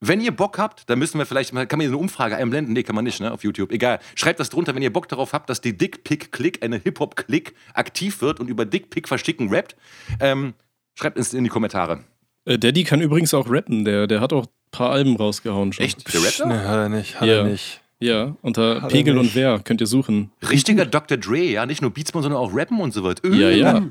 wenn ihr Bock habt, dann müssen wir vielleicht mal, kann man hier eine Umfrage einblenden? Nee, kann man nicht, ne, auf YouTube. Egal. Schreibt das drunter, wenn ihr Bock darauf habt, dass die Dickpick-Click, eine Hip-Hop-Click, aktiv wird und über Dickpick versticken rappt. Ähm, schreibt es in die Kommentare. Äh, Daddy kann übrigens auch rappen, der, der hat auch ein paar Alben rausgehauen schon. Echt? Der Rapper? Nee, hat er nicht, hat Ja. er nicht. Ja, unter Hat Pegel und. Wer könnt ihr suchen. Richtiger Dr. Dre, ja, nicht nur Beatsman, sondern auch Rappen und so weiter. Ja, ja.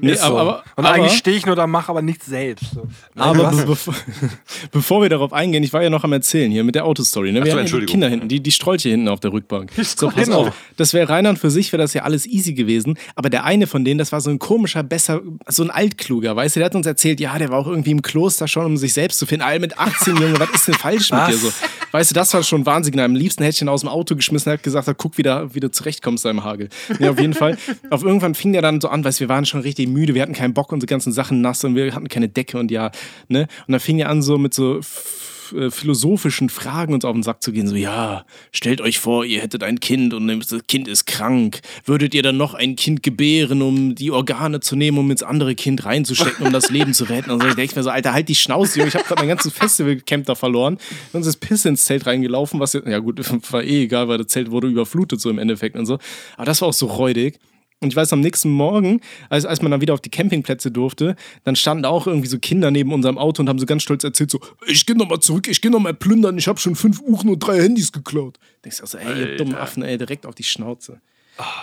Nee, so. aber, aber, und aber, eigentlich stehe ich nur da, mache aber nichts selbst. So. aber be bevor, bevor wir darauf eingehen, ich war ja noch am Erzählen hier mit der Autostory. Ne? Ach Wir so, haben ja die. Kinder hinten, die, die Strolche hinten auf der Rückbank. So, pass Genau. auf. Das wäre Reinhard für sich, wäre das ja alles easy gewesen. Aber der eine von denen, das war so ein komischer, besser, so ein Altkluger, weißt du, der hat uns erzählt, ja, der war auch irgendwie im Kloster schon, um sich selbst zu finden. All mit 18, Junge, was ist denn falsch mit dir so? Weißt du, das war schon Wahnsinn. Am liebsten hätte ich ihn aus dem Auto geschmissen und hat gesagt, guck, wie du, wie du zurechtkommst im Hagel. Ja, auf jeden Fall. Auf irgendwann fing der dann so an, weißt du, wir waren schon richtig müde, wir hatten keinen Bock, unsere ganzen Sachen nass und wir hatten keine Decke und ja, ne? Und dann fing er an so mit so äh, philosophischen Fragen uns auf den Sack zu gehen. So, ja, stellt euch vor, ihr hättet ein Kind und das Kind ist krank. Würdet ihr dann noch ein Kind gebären, um die Organe zu nehmen, um ins andere Kind reinzustecken, um das Leben zu retten? Und so, ich denke mir so, Alter, halt die Schnauze, Junge. Ich habe gerade mein ganzes Festivalcamp da verloren. Uns ist Piss ins Zelt reingelaufen, was ja, ja gut, war eh egal, weil das Zelt wurde überflutet so im Endeffekt und so. Aber das war auch so räudig. Und ich weiß, am nächsten Morgen, als, als man dann wieder auf die Campingplätze durfte, dann standen auch irgendwie so Kinder neben unserem Auto und haben so ganz stolz erzählt, so, ich geh nochmal zurück, ich geh nochmal plündern, ich habe schon fünf Uhren und drei Handys geklaut. Denkst du also, ey, ihr dummen Affen, ey, direkt auf die Schnauze.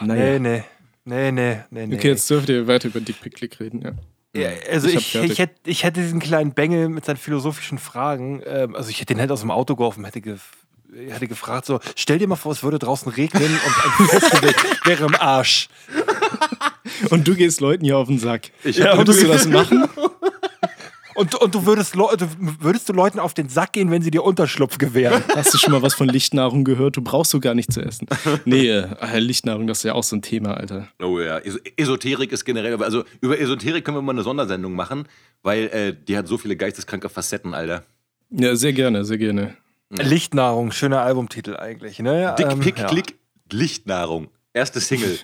Nee, nee. Nee, nee, nee, nee. Okay, jetzt dürft ihr weiter über Dick Pick Click reden, ja. Ja, also Ich ich, ich, hätte, ich hätte diesen kleinen Bengel mit seinen philosophischen Fragen, ähm, also ich hätte den halt aus dem Auto geworfen, hätte, ge hätte gefragt so, stell dir mal vor, es würde draußen regnen und ein Festival wäre im Arsch. Und du gehst Leuten hier auf den Sack. Ich Ja, Würdest du das machen? Und, und du würdest, du würdest du Leuten auf den Sack gehen, wenn sie dir Unterschlupf gewähren? Hast du schon mal was von Lichtnahrung gehört? Du brauchst so gar nicht zu essen. Nee, äh, Lichtnahrung, das ist ja auch so ein Thema, Alter. Oh ja, Es- Esoterik ist generell, also über Esoterik können wir mal eine Sondersendung machen, weil äh, die hat so viele geisteskranke Facetten, Alter. Ja, sehr gerne, sehr gerne. Lichtnahrung, schöner Albumtitel eigentlich. Ne? Dick, Ähm, Pick, ja. Klick, Lichtnahrung. Erste Single.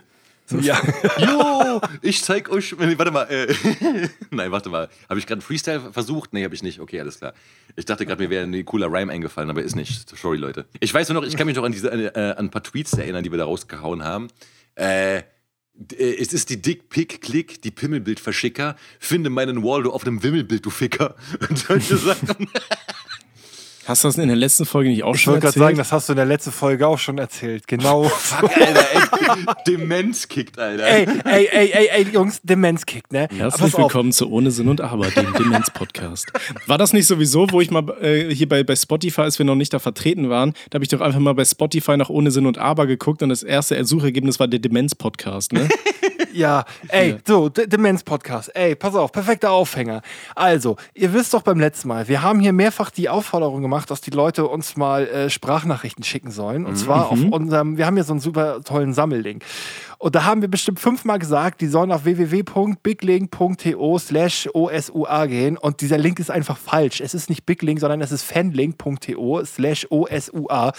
Ja. Jo, ich zeig euch. Warte mal. Äh, Nein, warte mal. Habe ich gerade Freestyle versucht? Nee, habe ich nicht. Okay, alles klar. Ich dachte gerade, mir wäre ein cooler Rhyme eingefallen, aber ist nicht. Sorry, Leute. Ich weiß nur noch, ich kann mich noch an, diese, äh, an ein paar Tweets erinnern, die wir da rausgehauen haben. Äh, äh, es ist die Dick Pick Klick, die Pimmelbildverschicker. Finde meinen Waldo auf dem Wimmelbild, du Ficker. Und solche Sachen. Hast du das in der letzten Folge nicht auch Ich schon wollte gerade erzählt? sagen, das hast du in der letzten Folge auch schon erzählt. Genau. Fuck, Alter, ey. Demenz kickt, Alter. ey, ey, ey, ey, ey, Jungs, Demenz kickt, ne? Herzlich Pass auf. willkommen zu Ohne Sinn und Aber, dem Demenz-Podcast. War das nicht sowieso, wo ich mal äh, hier bei, bei Spotify, als wir noch nicht da vertreten waren, da habe ich doch einfach mal bei Spotify nach Ohne Sinn und Aber geguckt und das erste Suchergebnis war der Demenz-Podcast, ne? Ja, ey, so, Demenz-Podcast. Ey, pass auf, perfekter Aufhänger. Also, ihr wisst doch beim letzten Mal, wir haben hier mehrfach die Aufforderung gemacht, dass die Leute uns mal äh, Sprachnachrichten schicken sollen. Und zwar auf unserem, wir haben hier so einen super tollen Sammellink. Und da haben wir bestimmt fünfmal gesagt, die sollen auf www.biglink.to slash OSUA gehen. Und dieser Link ist einfach falsch. Es ist nicht Biglink, sondern es ist fanlink.to slash OSUA.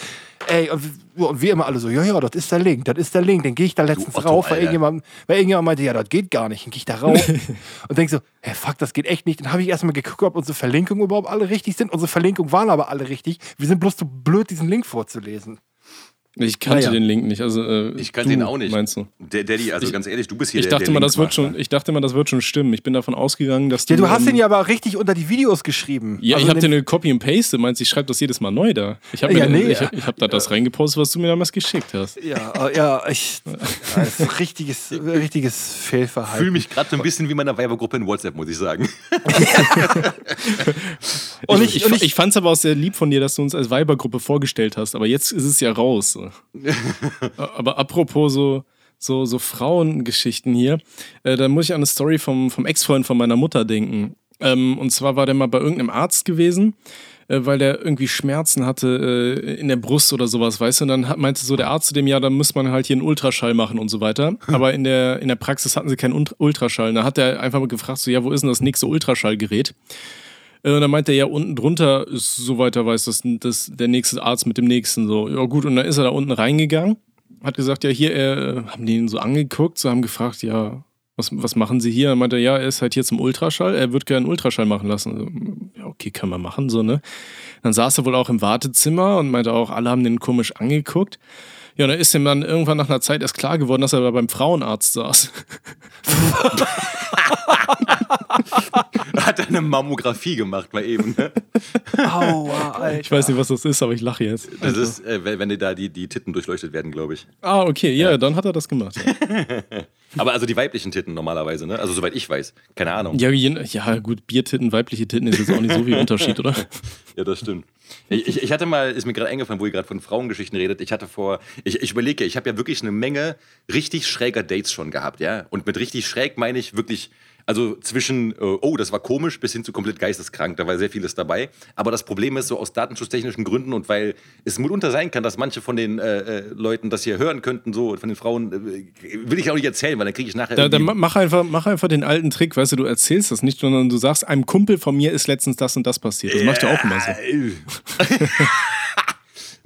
Ey, und, und wie immer alle so, ja, ja, das ist der Link, das ist der Link. Dann gehe ich da letztens Otto, rauf, weil Alter. irgendjemand, weil irgendjemand meinte, ja, das geht gar nicht. Dann gehe ich da rauf und denke so, hä, fuck, das geht echt nicht. Dann habe ich erstmal geguckt, ob unsere Verlinkungen überhaupt alle richtig sind. Unsere Verlinkungen waren aber alle richtig. Wir sind bloß zu blöd, diesen Link vorzulesen. Ich kannte Naja. den Link nicht. Also, äh, Ich kannte du, ihn auch nicht. Meinst du? Der Daddy, also Ich- ganz ehrlich, du bist hier Ich der dachte der mal, das wird schon, ich dachte mal, das wird schon stimmen. Ich bin davon ausgegangen, dass Ja, du hast ähm, den ja aber richtig unter die Videos geschrieben. Ja, Also ich habe den- dir eine Copy and Paste. Meinst du, ich schreibe das jedes Mal neu da? Ich habe Ja, nee, ich, ja. ich hab da das reingepostet, was du mir damals geschickt hast. Ja, äh, ja, ich. Ja, ist ein richtiges, richtiges Ich Fehlverhalten. fühle mich gerade so ein bisschen wie meiner Weibergruppe in WhatsApp, muss ich sagen. Und ich, ich- und ich, ich- fand es aber auch sehr lieb von dir, dass du uns als Weibergruppe vorgestellt hast. Aber jetzt ist es ja raus. so. aber apropos so, so, so Frauengeschichten hier, äh, da muss ich an eine Story vom, vom Ex-Freund von meiner Mutter denken. Ähm, und zwar war der mal bei irgendeinem Arzt gewesen, äh, weil der irgendwie Schmerzen hatte äh, in der Brust oder sowas, weißt du? Und dann hat, meinte so der Arzt zu dem, ja, da muss man halt hier einen Ultraschall machen und so weiter. Aber in der, in der Praxis hatten sie keinen Ult- Ultraschall. Und da hat er einfach mal gefragt, so, ja, wo ist denn das nächste Ultraschallgerät? Äh, Und dann meinte er, ja, unten drunter ist, soweit er weiß, das, das der nächste Arzt mit dem nächsten. So, ja gut, und dann ist er da unten reingegangen, hat gesagt, ja, hier, äh, haben die ihn so angeguckt, so haben gefragt, ja, was, was machen Sie hier? Dann meinte er, ja, er ist halt hier zum Ultraschall, er wird gerne einen Ultraschall machen lassen. So, ja, okay, kann man machen, so, ne? Dann saß er wohl auch im Wartezimmer und meinte auch, alle haben den komisch angeguckt. Ja, und dann ist ihm dann irgendwann nach einer Zeit erst klar geworden, dass er da beim Frauenarzt saß. Hat eine Mammographie gemacht mal eben. Ne? Aua, Alter. Ich weiß nicht, was das ist, aber ich lache jetzt. Das ist, äh, wenn dir da die, die Titten durchleuchtet werden, glaube ich. Ah, okay, ja, dann hat er das gemacht. Ja. Aber also die weiblichen Titten normalerweise, ne? Also soweit ich weiß. Keine Ahnung. Ja, ja, gut, Biertitten, weibliche Titten ist jetzt auch nicht so viel Unterschied, oder? Ja, das stimmt. Ich, ich, ich hatte mal, ist mir gerade eingefallen, wo ihr gerade von Frauengeschichten redet. Ich hatte vor, ich, ich überlege, ich habe ja wirklich eine Menge richtig schräger Dates schon gehabt, ja. Und mit richtig schräg meine ich wirklich, also zwischen, äh, oh, das war komisch, bis hin zu komplett geisteskrank. Da war sehr vieles dabei. Aber das Problem ist so aus datenschutztechnischen Gründen und weil es mitunter sein kann, dass manche von den äh, äh, Leuten das hier hören könnten, so von den Frauen, äh, will ich auch nicht erzählen, weil dann kriege ich nachher. Da, dann mach einfach, mach einfach den alten Trick, weißt du, du erzählst das nicht, sondern du sagst, einem Kumpel von mir ist letztens das und das passiert. Das macht ja auch immer so.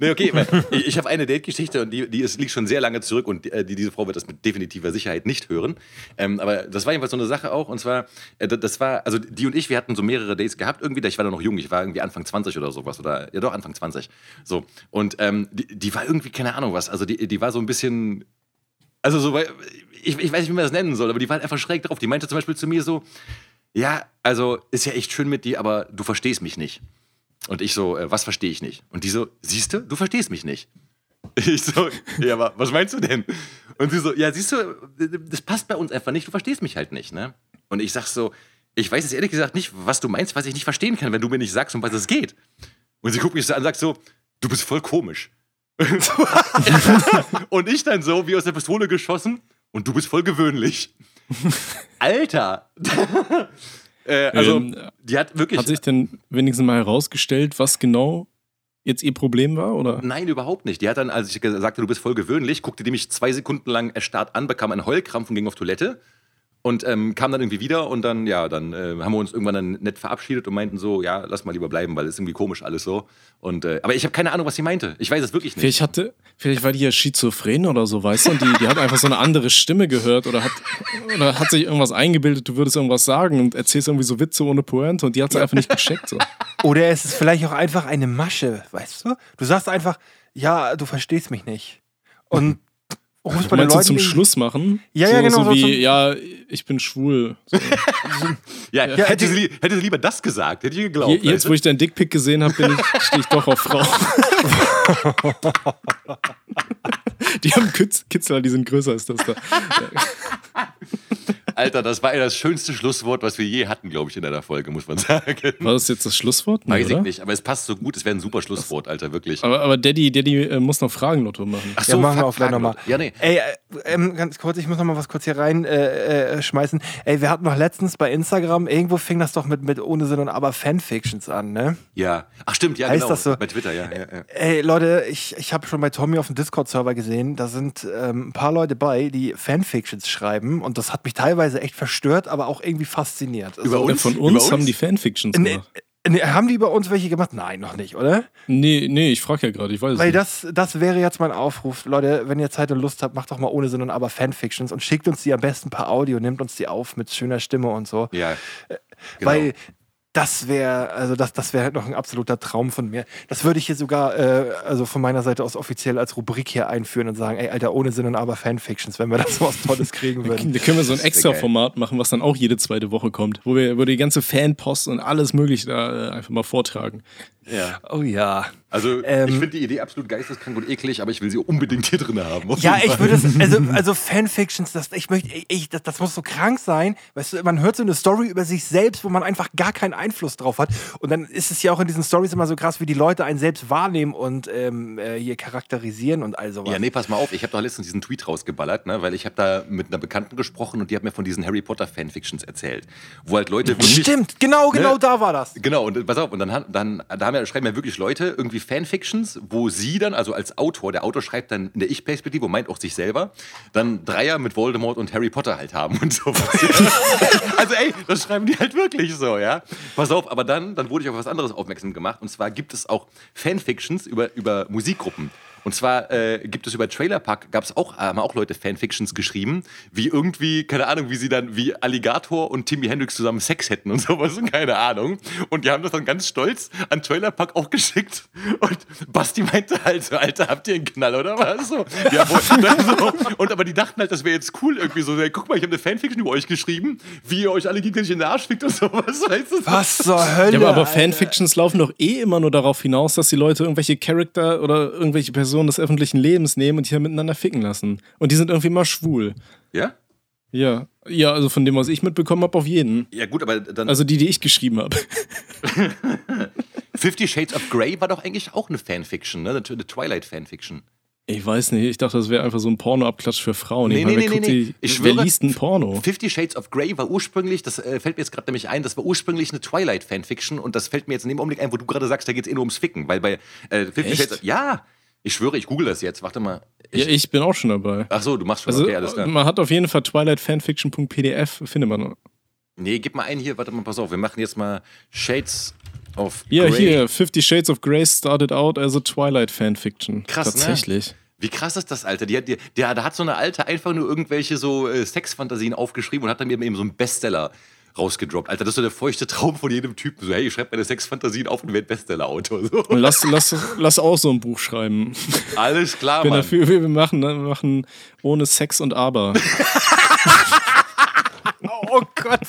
nee, okay, ich, ich habe eine Date-Geschichte und die, die ist, liegt schon sehr lange zurück und äh, die, diese Frau wird das mit definitiver Sicherheit nicht hören. Ähm, aber das war jedenfalls so eine Sache auch und zwar, äh, das- war, also die und ich, wir hatten so mehrere Dates gehabt irgendwie, ich war da noch jung, ich war irgendwie Anfang 20 oder sowas oder, ja doch, Anfang 20. So, und ähm, die, die war irgendwie, keine Ahnung was, also die, die war so ein bisschen, also so, ich, ich weiß nicht, wie man das nennen soll, aber die war halt einfach schräg drauf. Die meinte zum Beispiel zu mir so, ja, also ist ja echt schön mit dir, aber du verstehst mich nicht. Und ich so, äh, was verstehe ich nicht? Und die so, siehst du, du verstehst mich nicht. Ich so, ja, aber was meinst du denn? Und sie so, ja, siehst du, das passt bei uns einfach nicht, du verstehst mich halt nicht, ne? Und ich sag so, ich weiß jetzt ehrlich gesagt nicht, was du meinst, was ich nicht verstehen kann, wenn du mir nicht sagst, um was es geht. Und sie guckt mich so an und sagt so, du bist voll komisch. und ich dann so, wie aus der Pistole geschossen, und du bist voll gewöhnlich. Alter! Äh, also, Ähm, die hat wirklich. Hat sich denn wenigstens mal herausgestellt, was genau jetzt ihr Problem war? Oder? Nein, überhaupt nicht. Die hat dann, als ich ge- sagte, du bist voll gewöhnlich, guckte die mich zwei Sekunden lang erstarrt an, bekam einen Heulkrampf und ging auf Toilette. Und ähm, kam dann irgendwie wieder und dann, ja, dann äh, haben wir uns irgendwann dann nett verabschiedet und meinten so, ja, lass mal lieber bleiben, weil es ist irgendwie komisch alles so. Und, äh, aber ich habe keine Ahnung, was sie meinte. Ich weiß es wirklich nicht. Vielleicht hatte, vielleicht war die ja schizophren oder so, weißt du? Und die, die hat einfach so eine andere Stimme gehört oder hat, oder hat sich irgendwas eingebildet, du würdest irgendwas sagen und erzählst irgendwie so Witze ohne Pointe und die hat es einfach nicht gecheckt. So. Oder es ist vielleicht auch einfach eine Masche, weißt du? Du sagst einfach, ja, du verstehst mich nicht. Und rufst bei den Meinst du Leuten. zum Schluss machen? Ja, so, ja, genau, So so wie, ja, ich bin schwul. So. ja, Ja, hätte, sie, hätte sie lieber das gesagt, hätte ich geglaubt. Je, jetzt, wo ich deinen Dickpick gesehen habe, ich, stehe ich doch auf Frauen. Die haben Kitz, Kitzler, die sind größer als das da. Alter, das war ja das schönste Schlusswort, was wir je hatten, glaube ich, in einer Folge, muss man sagen. War das jetzt das Schlusswort? Nee, Weiß ich oder? nicht, aber es passt so gut, es wäre ein super Schlusswort, Alter, wirklich. Aber, aber Daddy, Daddy äh, muss noch Fragen, Lotto machen. Ach Ja, machen wir fuck, auch gleich Fragen nochmal. noch. Ja, nee. Ey, äh, ähm, ganz kurz, ich muss noch mal was kurz hier rein äh, äh, schmeißen. Ey, wir hatten noch letztens bei Instagram, irgendwo fing das doch mit, mit ohne Sinn und aber Fanfictions an, ne? Ja. Ach, stimmt, ja, Heißt genau. das so? Bei Twitter, ja. ja, ja. Ey, Leute, ich, ich habe schon bei Tommy auf dem Discord-Server gesehen, da sind ähm, ein paar Leute bei, die Fanfictions schreiben und das hat mich teilweise echt verstört, aber auch irgendwie fasziniert. Also, Über Ja, uns? von Über uns uns? haben die Fanfictions Nee, gemacht. Nee, haben die über uns welche gemacht? Nein, noch nicht, oder? Nee, nee, ich frage ja gerade, ich weiß es Weil nicht. das, das wäre jetzt mein Aufruf. Leute, wenn ihr Zeit und Lust habt, macht doch mal ohne Sinn und aber Fanfictions und schickt uns die am besten per Audio, nimmt uns die auf mit schöner Stimme und so. Ja, genau. Weil Das wäre, also das, das wäre halt noch ein absoluter Traum von mir. Das würde ich hier sogar, äh, also von meiner Seite aus offiziell als Rubrik hier einführen und sagen, ey, Alter, ohne Sinn und aber Fanfictions, wenn wir das so was Tolles kriegen würden. Da können wir so ein extra Format machen, was dann auch jede zweite Woche kommt, wo wir über die ganze Fanpost und alles Mögliche da äh, einfach mal vortragen. Ja. Oh ja. Also Ähm, ich finde die Idee absolut geisteskrank und eklig, aber ich will sie unbedingt hier drin haben. Ja, ich würde es, also, also Fanfictions, das, ich möchte, ich, das, das muss so krank sein. Weißt du, man hört so eine Story über sich selbst, wo man einfach gar keinen Einfluss drauf hat. Und dann ist es ja auch in diesen Stories immer so krass, wie die Leute einen selbst wahrnehmen und ähm, äh, hier charakterisieren und all sowas. Ja, nee, pass mal auf. Ich habe doch letztens diesen Tweet rausgeballert, ne? weil ich habe da mit einer Bekannten gesprochen und die hat mir von diesen Harry Potter Fanfictions erzählt. Wo halt Leute wirklich... Stimmt, genau, genau Ne? da war das. Genau, und äh, pass auf, und dann, dann da haben ja, schreiben ja wirklich Leute irgendwie Fanfictions, wo sie dann, also als Autor, der Autor schreibt dann in der Ich-Perspektive und meint auch sich selber, dann Dreier mit Voldemort und Harry Potter halt haben und so. also ey, das schreiben die halt wirklich so, ja. Pass auf, aber dann, dann wurde ich auf was anderes aufmerksam gemacht und zwar gibt es auch Fanfictions über, über Musikgruppen. Und zwar äh, gibt es über Trailer Park, gab es auch, haben auch Leute Fanfictions geschrieben, wie irgendwie, keine Ahnung, wie sie dann, wie Alligator und Timmy Hendrix zusammen Sex hätten und sowas, keine Ahnung. Und die haben das dann ganz stolz an Trailer Park auch geschickt. Und Basti meinte halt so, Alter, habt ihr einen Knall oder was? So, ja, so. Und aber die dachten halt, das wäre jetzt cool irgendwie so, guck mal, ich habe eine Fanfiction über euch geschrieben, wie ihr euch alle gegenseitig in den Arsch fickt und sowas, weißt du? Was zur Hölle? Ja, aber, aber Alter. Fanfictions laufen doch eh immer nur darauf hinaus, dass die Leute irgendwelche Charakter oder irgendwelche Personen des öffentlichen Lebens nehmen und die dann miteinander ficken lassen. Und die sind irgendwie mal schwul. Ja? Ja. Ja, also von dem, was ich mitbekommen habe, auf jeden. Ja, gut, aber dann. Also die, die ich geschrieben habe. Fifty Shades of Grey war doch eigentlich auch eine Fanfiction, ne? Eine Twilight-Fanfiction. Ich weiß nicht, ich dachte, das wäre einfach so ein Porno-Abklatsch für Frauen. Nee, ich meine, nee, wer, nee, nee, die-. Ich wer schwöre- liest ein Porno? Fifty Shades of Grey war ursprünglich, das äh, fällt mir jetzt gerade nämlich ein, das war ursprünglich eine Twilight-Fanfiction und das fällt mir jetzt in dem Augenblick ein, wo du gerade sagst, da geht es eh nur ums Ficken, weil bei äh, Fifty? Shades of, Ja, ich schwöre, ich google das jetzt, warte mal. Ja, ich bin auch schon dabei. Ach so, du machst schon, Also, okay, alles klar. man hat auf jeden Fall twilightfanfiction.pdf, findet man. Nee, gib mal einen hier, warte mal, pass auf, wir machen jetzt mal Shades of Ja, Grey. hier, Fifty Shades of Grey started out as a Twilight Fanfiction. Krass, ne? Tatsächlich. Wie krass ist das, Alter? Die hat, die, der, da hat so eine Alte einfach nur irgendwelche so äh, Sexfantasien aufgeschrieben und hat dann eben so einen Bestseller rausgedroppt. Alter, das ist so der feuchte Traum von jedem Typen. So, hey, ich schreibe meine Sexfantasien auf und werde Bestseller-Autor. So. Und lass, lass, lass auch so ein Buch schreiben. Alles klar, Bin Mann. dafür, wir machen, ne, wir machen ohne Sex und Aber. Oh Gott.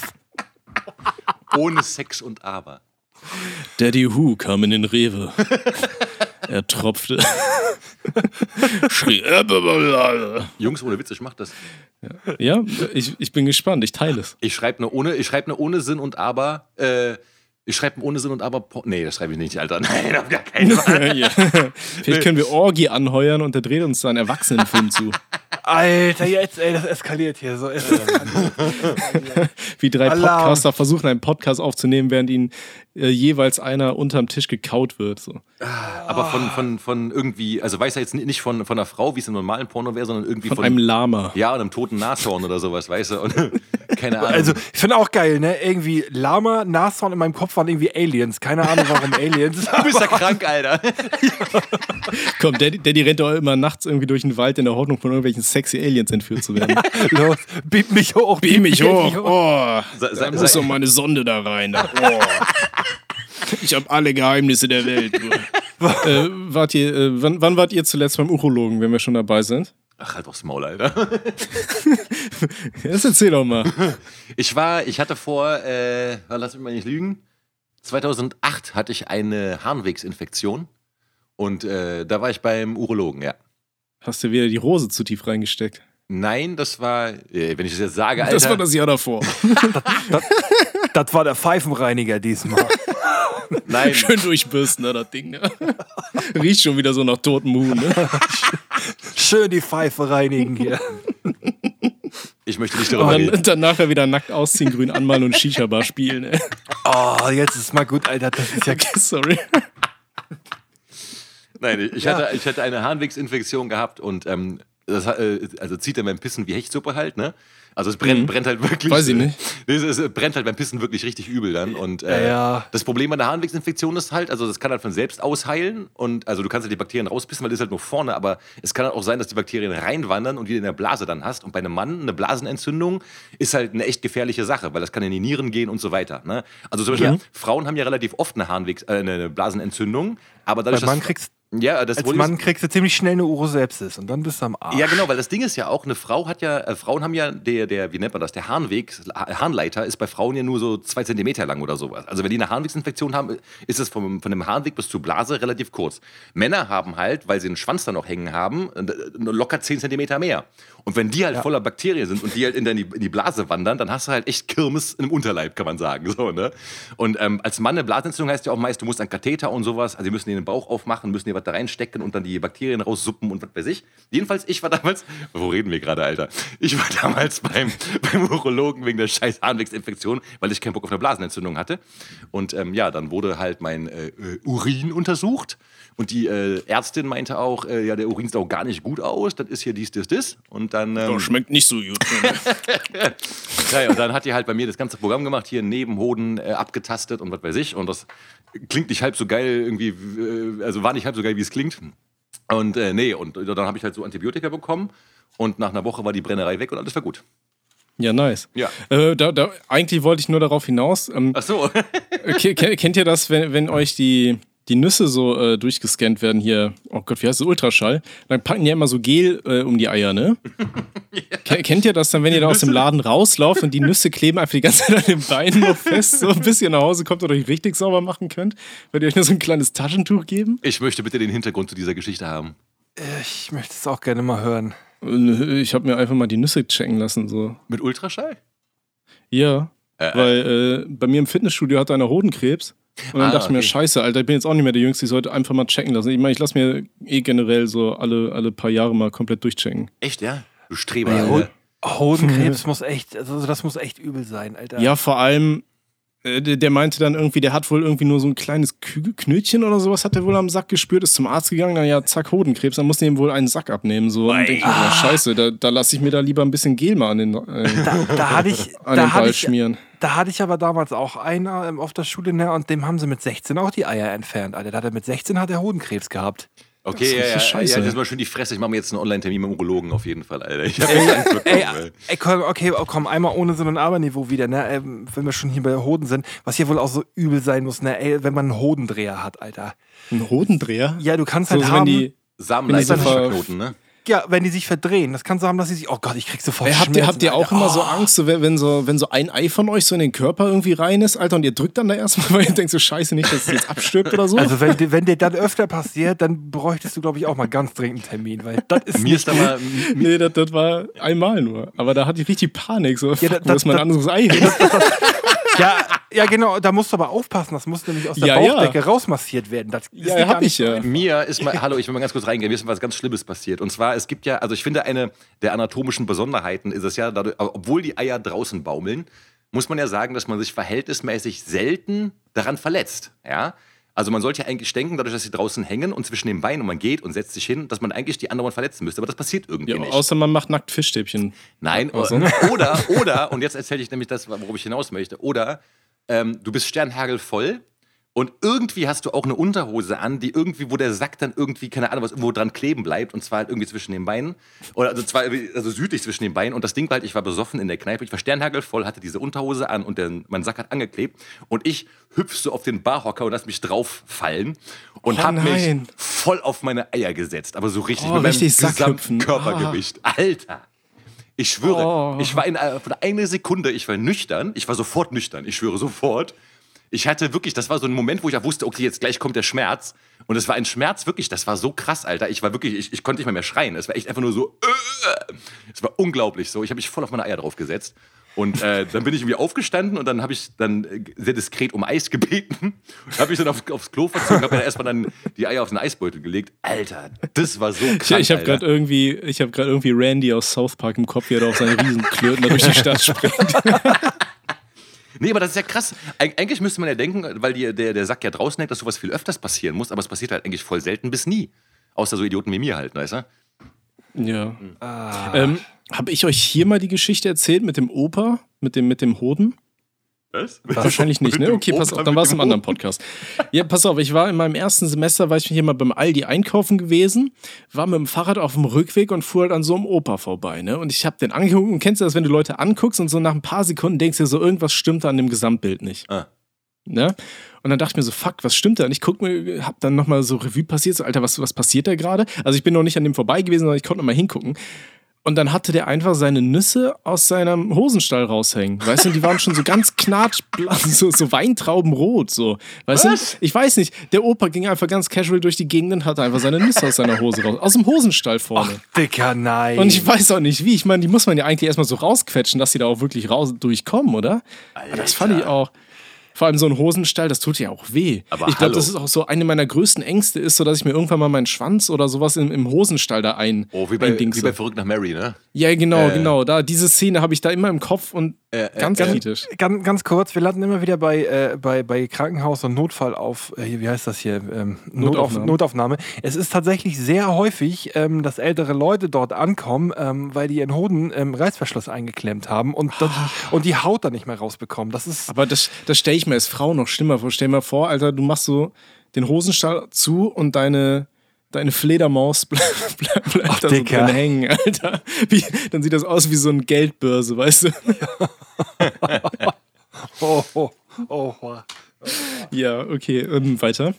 Ohne Sex und Aber. Daddy Who kam in den Rewe. er tropfte. Schrie. "Äbebelale." Jungs, ohne Witz, ich mach das. Ja, ich, ich bin gespannt. Ich teile es. Ich schreibe eine ohne, ich eine ohne Sinn und Aber. Äh, ich schreibe ohne Sinn und Aber. Nee, das schreibe ich nicht, Alter. Nein, auf gar keinen Fall. ja. Vielleicht können wir Orgi anheuern und der dreht uns da einen Erwachsenenfilm zu. Alter, jetzt, ey, das eskaliert hier so. Wie drei Alarm. Podcaster versuchen, einen Podcast aufzunehmen, während ihnen äh, jeweils einer unterm Tisch gekaut wird. So. Aber von, von, von irgendwie, also weiß er jetzt nicht von, von einer Frau, wie es im normalen Porno wäre, sondern irgendwie Von von, einem Lama. ja, und einem toten Nashorn oder sowas, weißt du? Und, keine Ahnung. Also, ich finde auch geil, ne? Irgendwie Lama, Nashorn in meinem Kopf waren irgendwie Aliens. Keine Ahnung, warum Aliens. du bist ja krank, Alter. Komm, Daddy, Daddy rennt doch immer nachts irgendwie durch den Wald in der Hoffnung, von irgendwelchen sexy Aliens entführt zu werden. Los, beam mich hoch. Beam mich hoch. Oh, Sei- da sei- muss sei- doch meine Sonde da rein. Da. Oh. Ich habe alle Geheimnisse der Welt. äh, wart ihr, äh, wann, wann wart ihr zuletzt beim Urologen, wenn wir schon dabei sind? Ach, halt aufs Maul, Alter. Jetzt erzähl doch mal. Ich war, ich hatte vor, äh, lass mich mal nicht lügen, 2008 hatte ich eine Harnwegsinfektion und äh, da war ich beim Urologen, ja. Hast du wieder die Rose zu tief reingesteckt? Nein, das war, äh, wenn ich das jetzt sage, Alter. Das war das Jahr davor. Das war der Pfeifenreiniger diesmal. Nein, Schön durchbürsten, ne, das Ding. Ne? Riecht schon wieder so nach totem Huhn. Ne? Schön die Pfeife reinigen hier. ich möchte nicht Und darüber dann, reden. dann nachher wieder nackt ausziehen, grün anmalen und Shisha-Bar spielen. Ey. Oh, jetzt ist mal gut, Alter. Das ist ja Sorry. Nein, ich, Ja. hatte, ich hatte eine Harnwegsinfektion gehabt und ähm, das, äh, also zieht er beim Pissen wie Hechtsuppe halt, ne? Also es brennt, Mhm. brennt halt wirklich. Weiß ich nicht. Es, brennt halt beim Pissen wirklich richtig übel dann. Und äh, Ja, ja. das Problem an der Harnwegsinfektion ist halt, also das kann halt von selbst ausheilen und also du kannst halt die Bakterien rauspissen, weil das ist halt nur vorne, aber es kann halt auch sein, dass die Bakterien reinwandern und wieder in der Blase dann hast. Und bei einem Mann eine Blasenentzündung ist halt eine echt gefährliche Sache, weil das kann in die Nieren gehen und so weiter. Ne? Also zum Beispiel, Ja. Frauen haben ja relativ oft eine Harnwegs, äh, eine Blasenentzündung, aber dadurch, Weil man dass kriegst, ja, das als Mann kriegst du ziemlich schnell eine Urosepsis und dann bist du am Arsch. ja, genau, weil das Ding ist ja auch, eine Frau hat ja, äh, Frauen haben ja, der, der, wie nennt man das, der Harnweg, Harnleiter ist bei Frauen ja nur so zwei Zentimeter lang oder sowas. Also wenn die eine Harnwegsinfektion haben, ist es vom, von dem Harnweg bis zur Blase relativ kurz. Männer haben halt, weil sie einen Schwanz da noch hängen haben, äh, locker zehn Zentimeter mehr. Und wenn die halt voller Bakterien sind und die halt in, die, in die Blase wandern, dann hast du halt echt Kirmes im Unterleib, kann man sagen. So, ne? Und ähm, als Mann eine Blasenentzündung heißt ja auch meist, du musst einen Katheter und sowas, also die müssen dir den Bauch aufmachen, müssen dir was da reinstecken und dann die Bakterien raussuppen und was weiß ich. Jedenfalls, ich war damals, wo reden wir gerade, Alter? Ich war damals beim, beim Urologen wegen der scheiß Harnwegsinfektion, weil ich keinen Bock auf eine Blasenentzündung hatte. Und ähm, ja, dann wurde halt mein äh, äh, Urin untersucht. Und die äh, Ärztin meinte auch, äh, ja, der Urin sieht auch gar nicht gut aus, das ist hier dies, das, das. Und dann. Ähm, Oh, schmeckt nicht so gut. ja, ja, und dann hat die halt bei mir das ganze Programm gemacht, hier Nebenhoden äh, abgetastet und was weiß ich. Und das klingt nicht halb so geil irgendwie, äh, also war nicht halb so geil, wie es klingt. Und äh, nee, und dann habe ich halt so Antibiotika bekommen und nach einer Woche war die Brennerei weg und alles war gut. ja, nice. Ja. Äh, da, da, eigentlich wollte ich nur darauf hinaus. Ähm, Ach so. ke- ke- kennt ihr das, wenn, wenn euch die, die Nüsse so äh, durchgescannt werden hier? Oh Gott, wie heißt das? Ultraschall? Dann packen die ja immer so Gel äh, um die Eier, ne? Ke- Kennt ihr das dann, wenn ihr da aus dem Laden rauslauft und die Nüsse kleben einfach die ganze Zeit an den Beinen nur fest, so bis ihr nach Hause kommt und euch richtig sauber machen könnt? Wollt ihr euch nur so ein kleines Taschentuch geben? Ich möchte bitte den Hintergrund zu dieser Geschichte haben. Ich möchte es auch gerne mal hören. Äh, Ich habe mir einfach mal die Nüsse checken lassen, so. Mit Ultraschall? Ja. Äh, Weil äh, bei mir im Fitnessstudio hat einer Hodenkrebs. Und dann Ah, dachte ich mir, okay. scheiße, Alter, ich bin jetzt auch nicht mehr der Jüngste, ich sollte einfach mal checken lassen. Ich meine, ich lasse mir eh generell so alle, alle paar Jahre mal komplett durchchecken. Echt, ja? Du Streber. Ja, Hodenkrebs muss echt, also das muss echt übel sein, Alter. Ja, vor allem, der, der meinte dann irgendwie, der hat wohl irgendwie nur so ein kleines Knötchen oder sowas, hat er wohl am Sack gespürt, ist zum Arzt gegangen, dann ja, zack, Hodenkrebs, dann musste ihm wohl einen Sack abnehmen. So. Und denke ich Ah. scheiße, da, da lasse ich mir da lieber ein bisschen Gel mal an den, äh, Da, da hatte ich, an da den hatte Ball ich, schmieren. da hatte ich aber damals auch einer ähm, auf der Schule, ne, und dem haben sie mit 16 auch die Eier entfernt, Alter. Da hat er mit 16 hat er Hodenkrebs gehabt. Okay, Das ist ja, ja, scheiße. ja, das ist mal schön die Fresse. Ich mache mir jetzt einen Online-Termin mit dem Urologen auf jeden Fall, Alter. Ich habe echt Angst bekommen, Ey, ey. ey, komm, okay, oh, komm, einmal ohne so ein Aberniveau wieder, ne? Ähm, wenn wir schon hier bei Hoden sind, was hier wohl auch so übel sein muss, ne? Ey, wenn man einen Hodendreher hat, Alter. Ein Hodendreher? Ja, du kannst So, halt so, haben, wenn die, Samenleiter verknoten, ne? Ja, wenn die sich verdrehen, das kannst du haben, dass sie sich, oh Gott, ich krieg sofort Ey, habt, ihr, Schmerzen, habt ihr auch Alter. immer so Oh. Angst, so, wenn, so, wenn so ein Ei von euch so in den Körper irgendwie rein ist, Alter, und ihr drückt dann da erstmal, weil ihr denkt so, scheiße, nicht, dass es jetzt abstirbt oder so? Also wenn, dir- wenn dir das öfter passiert, dann bräuchtest du, glaube ich, auch mal ganz dringend einen Termin, weil das ist Mir ist da mal, nee, das, das war einmal nur. Aber da hatte ich richtig Panik. So, fuck, da- wo ist mein da- anderes Ei hin? Ja, ja, genau, da musst du aber aufpassen, das muss nämlich aus der Ja, ja. Bauchdecke rausmassiert werden. Das ist Ja, nicht hab ich ja. Mir ist mal, hallo, ich will mal ganz kurz reingehen, mir ist was ganz Schlimmes passiert. Und zwar, es gibt ja, also ich finde, eine der anatomischen Besonderheiten ist es ja, dadurch, obwohl die Eier draußen baumeln, muss man ja sagen, dass man sich verhältnismäßig selten daran verletzt. Ja? Also man sollte ja eigentlich denken, dadurch, dass sie draußen hängen und zwischen den Beinen und man geht und setzt sich hin, dass man eigentlich die anderen verletzen müsste. Aber das passiert irgendwie Ja, nicht. außer man macht nackt Fischstäbchen. Nein, Also. oder, oder, und jetzt erzähle ich nämlich das, worauf ich hinaus möchte, oder ähm, du bist sternhagelvoll und irgendwie hast du auch eine Unterhose an, die irgendwie, wo der Sack dann irgendwie, keine Ahnung, was irgendwo dran kleben bleibt und zwar halt irgendwie zwischen den Beinen oder also, zwar, also südlich zwischen den Beinen und das Ding war halt, ich war besoffen in der Kneipe, ich war sternhagelvoll, hatte diese Unterhose an und der, mein Sack hat angeklebt und ich hüpf so auf den Barhocker und lass mich drauf fallen und Oh hab mich nein. voll auf meine Eier gesetzt, aber so richtig Oh, mit meinem richtig gesamten Sackhüpfen. Körpergewicht. Alter! Ich schwöre, Oh. ich war in äh, einer Sekunde, ich war nüchtern, ich war sofort nüchtern, ich schwöre sofort. Ich hatte wirklich, das war so ein Moment, wo ich auch wusste, okay, jetzt gleich kommt der Schmerz. Und es war ein Schmerz, wirklich, das war so krass, Alter. Ich war wirklich, ich, ich konnte nicht mal mehr schreien. Es war echt einfach nur so, äh, es war unglaublich so. Ich habe mich voll auf meine Eier drauf gesetzt. Und äh, dann bin ich irgendwie aufgestanden und dann habe ich dann äh, sehr diskret um Eis gebeten. habe ich dann auf, aufs Klo verzogen, habe mir erstmal dann die Eier auf den Eisbeutel gelegt. Alter, das war so krass. Ich, ich habe gerade irgendwie, ich habe gerade irgendwie Randy aus South Park im Kopf, wie er da auf seinen Riesenklöten da durch die Stadt springt. Nee, aber das ist ja krass. Eig eigentlich müsste man ja denken, weil die, der, der Sack ja draußen hängt, dass sowas viel öfters passieren muss, aber es passiert halt eigentlich voll selten bis nie. Außer so Idioten wie mir halt, weißt du? Ja. Ah. Ähm, Habe ich euch hier mal die Geschichte erzählt mit dem Opa, mit dem, mit dem Hoden? Was? Wahrscheinlich nicht, ne? Okay, pass auf, dann war es im anderen Podcast. Ja, pass auf, ich war in meinem ersten Semester, war ich hier mal beim Aldi einkaufen gewesen, war mit dem Fahrrad auf dem Rückweg und fuhr halt an so einem Opa vorbei, ne? Und ich habe den angeguckt und kennst du das, wenn du Leute anguckst und so nach ein paar Sekunden denkst du so, irgendwas stimmt da an dem Gesamtbild nicht. Ah. Ne? Und dann dachte ich mir so, fuck, was stimmt da? Und ich guck mir, hab dann nochmal so Revue passiert, so, Alter, was, was passiert da gerade? Also ich bin noch nicht an dem vorbei gewesen, sondern ich konnte nochmal hingucken. Und dann hatte der einfach seine Nüsse aus seinem Hosenstall raushängen. Weißt du, die waren schon so ganz knatschblatt, so, so Weintraubenrot, so. Weißt Was? du? Ich weiß nicht. Der Opa ging einfach ganz casual durch die Gegend und hatte einfach seine Nüsse aus seiner Hose raus. Aus dem Hosenstall vorne. Ach, Dicker, nein. Und ich weiß auch nicht wie. Ich meine, die muss man ja eigentlich erstmal so rausquetschen, dass sie da auch wirklich raus durchkommen, oder? Alter. Das fand ich auch. Vor allem so ein Hosenstall, das tut ja auch weh. Aber ich glaube, das ist auch so eine meiner größten Ängste, ist so, dass ich mir irgendwann mal meinen Schwanz oder sowas im, im Hosenstall da ein. Oh, wie bei, wie bei Verrückt nach Mary, ne? Ja, genau, äh, genau. Da, diese Szene habe ich da immer im Kopf und äh, äh ganz äh, kritisch. Ganz, ganz kurz, wir landen immer wieder bei, äh, bei, bei Krankenhaus und Notfall auf, äh, wie heißt das hier? Ähm, Notaufnahme. Notaufnahme. Es ist tatsächlich sehr häufig, ähm, dass ältere Leute dort ankommen, ähm, weil die ihren Hoden im Reißverschluss eingeklemmt haben und, das, und die Haut dann nicht mehr rausbekommen. Das ist Aber das, das stelle ich mir als Frau noch schlimmer vor. Stell dir mal vor, Alter, du machst so den Hosenstall zu und deine deine Fledermaus bleibt, bleibt, bleibt Ach, da so drin hängen, Alter. Wie, dann sieht das aus wie so eine Geldbörse, weißt du? oh, oh, oh, oh. Ja, okay, und weiter.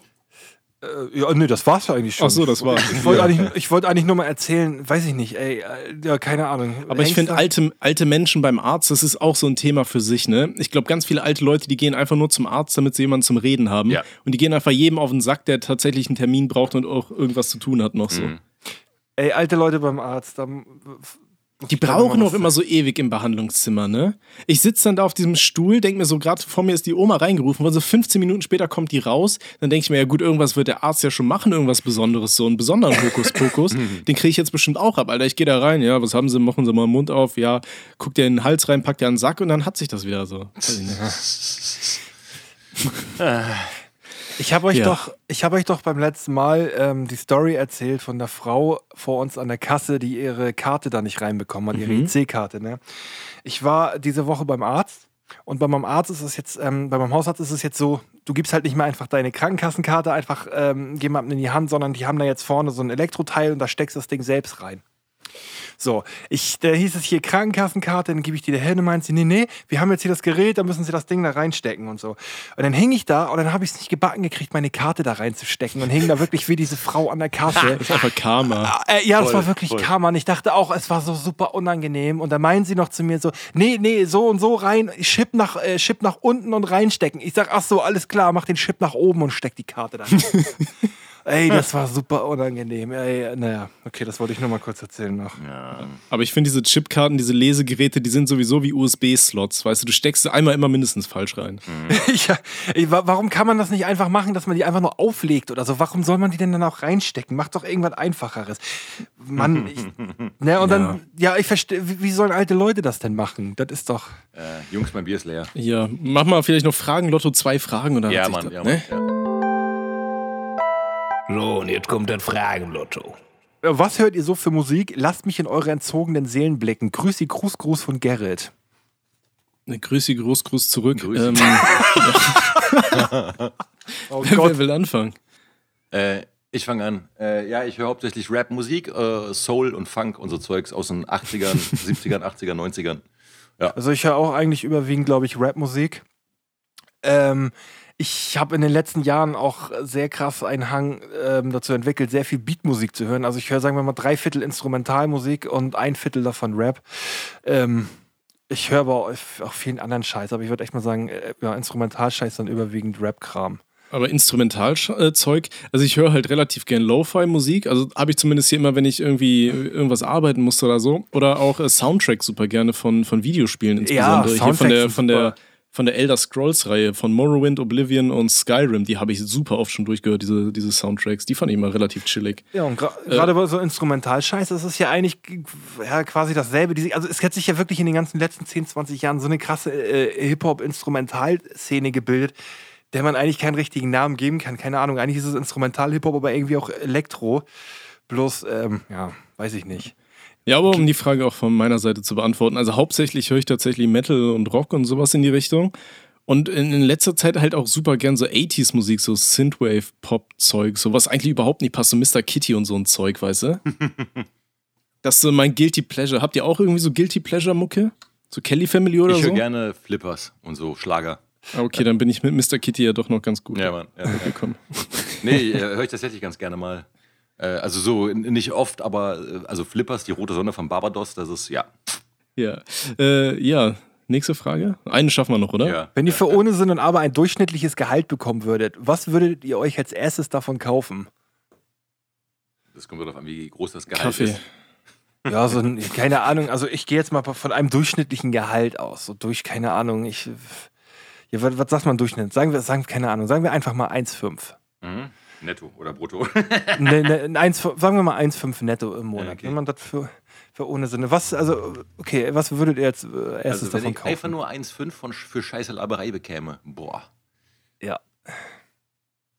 Äh, ja, nee, das war's ja eigentlich schon. Ach so, das war. Ich wollte eigentlich, wollt eigentlich nur mal erzählen, weiß ich nicht, ey, äh, ja, keine Ahnung. Aber ich finde, alte, alte Menschen beim Arzt, das ist auch so ein Thema für sich, ne? Ich glaube, ganz viele alte Leute, die gehen einfach nur zum Arzt, damit sie jemanden zum Reden haben. Ja. Und die gehen einfach jedem auf den Sack, der tatsächlich einen Termin braucht und auch irgendwas zu tun hat noch so. Mhm. Ey, alte Leute beim Arzt, da die brauchen auch immer so ewig im Behandlungszimmer, ne? Ich sitze dann da auf diesem Stuhl, denke mir so, gerade vor mir ist die Oma reingerufen, also 15 Minuten später kommt die raus. Dann denke ich mir, ja gut, irgendwas wird der Arzt ja schon machen, irgendwas Besonderes, so einen besonderen Hokuspokus. den kriege ich jetzt bestimmt auch ab, Alter. Ich gehe da rein, ja, was haben sie, machen sie mal den Mund auf, ja, guckt der in den Hals rein, packt der einen Sack und dann hat sich das wieder so. Ich habe euch, ja. doch, hab euch doch beim letzten Mal ähm, die Story erzählt von der Frau vor uns an der Kasse, die ihre Karte da nicht reinbekommen hat, ihre mhm. IC-Karte. Ne? Ich war diese Woche beim Arzt und bei meinem Arzt ist es jetzt, ähm, bei meinem Hausarzt ist es jetzt so, du gibst halt nicht mehr einfach deine Krankenkassenkarte einfach ähm, jemandem in die Hand, sondern die haben da jetzt vorne so ein Elektroteil und da steckst du das Ding selbst rein. So, ich, da hieß es hier Krankenkassenkarte, dann gebe ich die der hin und meint sie, nee, nee, wir haben jetzt hier das Gerät, da müssen sie das Ding da reinstecken und so. Und dann hing ich da und dann habe ich es nicht gebacken gekriegt, meine Karte da reinzustecken und hing da wirklich wie diese Frau an der Kasse. das ist einfach Karma. Äh, ja, das voll, war wirklich voll. Karma. Und ich dachte auch, es war so super unangenehm. Und da meinen sie noch zu mir so, nee, nee, so und so rein, Chip nach, äh, Chip nach unten und reinstecken. Ich sag, ach so, alles klar, mach den Chip nach oben und steck die Karte da rein. Ey, das war super unangenehm. Ey, naja, okay, das wollte ich nur mal kurz erzählen noch. Ja. Aber ich finde diese Chipkarten, diese Lesegeräte, die sind sowieso wie USB-Slots. Weißt du, du steckst sie einmal immer mindestens falsch rein. Mhm. ja, ey, warum kann man das nicht einfach machen, dass man die einfach nur auflegt oder so? Warum soll man die denn dann auch reinstecken? Mach doch irgendwas Einfacheres. Mann, ich, ne, und dann, ja, ich verstehe, wie, sollen alte Leute das denn machen? Das ist doch. Äh, Jungs, mein Bier ist leer. Ja, mach mal vielleicht noch Fragen, Lotto, zwei Fragen oder Ja, Mann, da, ja, Mann. Ne? Ja. So, und jetzt kommt das Fragenlotto. Was hört ihr so für Musik? Lasst mich in eure entzogenen Seelen blicken. Grüßi, Gruß, Gruß von Gerrit. Ne, Grüßi, Gruß, Gruß zurück. Grüßi. Ähm, oh wer, wer, will anfangen? Äh, ich fange an. Äh, ja, ich höre hauptsächlich Rap-Musik, äh, Soul und Funk und so Zeugs aus den 80ern, 70ern, 80ern, 90ern. Ja. Also ich höre auch eigentlich überwiegend, glaube ich, Rap-Musik. Ähm, ich habe in den letzten Jahren auch sehr krass einen Hang ähm, dazu entwickelt, sehr viel Beatmusik zu hören. Also ich höre, sagen wir mal, drei Viertel Instrumentalmusik und ein Viertel davon Rap. Ähm, ich höre aber auch vielen anderen Scheiß, aber ich würde echt mal sagen, äh, ja, Instrumentalscheiß dann überwiegend Rap-Kram. Aber Instrumentalzeug, also ich höre halt relativ gern Lo-Fi-Musik, also habe ich zumindest hier immer, wenn ich irgendwie irgendwas arbeiten musste oder so. Oder auch äh, Soundtrack super gerne von, von Videospielen insbesondere. Ja, hier von der, von der von der Elder Scrolls-Reihe, von Morrowind, Oblivion und Skyrim, die habe ich super oft schon durchgehört, diese, diese Soundtracks. Die fand ich immer relativ chillig. Ja, und gerade äh, bei so Instrumentalscheiß, das ist ja eigentlich ja, quasi dasselbe. Also es hat sich ja wirklich in den ganzen letzten 10, 20 Jahren so eine krasse äh, Hip-Hop-Instrumentalszene gebildet, der man eigentlich keinen richtigen Namen geben kann. Keine Ahnung, eigentlich ist es Instrumental-Hip-Hop, aber irgendwie auch Elektro. Bloß, ähm, ja, weiß ich nicht. Ja, aber um die Frage auch von meiner Seite zu beantworten, also hauptsächlich höre ich tatsächlich Metal und Rock und sowas in die Richtung. Und in, in letzter Zeit halt auch super gern so 80s-Musik, so Synthwave-Pop-Zeug, so was eigentlich überhaupt nicht passt, so Mr. Kitty und so ein Zeug, weißt du? das ist so mein Guilty Pleasure. Habt ihr auch irgendwie so Guilty Pleasure-Mucke? So Kelly Family oder ich so? höre gerne Flippers und so Schlager. Ah, Okay, dann bin ich mit Mr. Kitty ja doch noch ganz gut Ja, Mann. Ja. gekommen. Nee, äh, höre ich tatsächlich ganz gerne mal. Äh, also so nicht oft, aber äh, also Flippers, die rote Sonne von Barbados, das ist ja. Ja. Äh, ja, nächste Frage. Eine schaffen wir noch, oder? ja. Wenn ihr für ohne Sinn und aber ein durchschnittliches Gehalt bekommen würdet, was würdet ihr euch als erstes davon kaufen? Das kommt darauf an, wie groß das Gehalt Kaffee. ist. Ja, so ein, keine Ahnung, also ich gehe jetzt mal von einem durchschnittlichen Gehalt aus. So durch, keine Ahnung, ich. Ja, was, was sagt man Durchschnitt? Sagen wir, sagen, keine Ahnung, sagen wir einfach mal 1,5. Mhm. Netto oder brutto. Ne, ne, ein 1, sagen wir mal 1,5 netto im Monat. Okay. Wenn man das für, für ohne Sinne. Was, also, okay, was würdet ihr jetzt äh, erstes Also wenn davon ich einfach nur 1,5 von für scheiße Laberei bekäme, boah. Ja.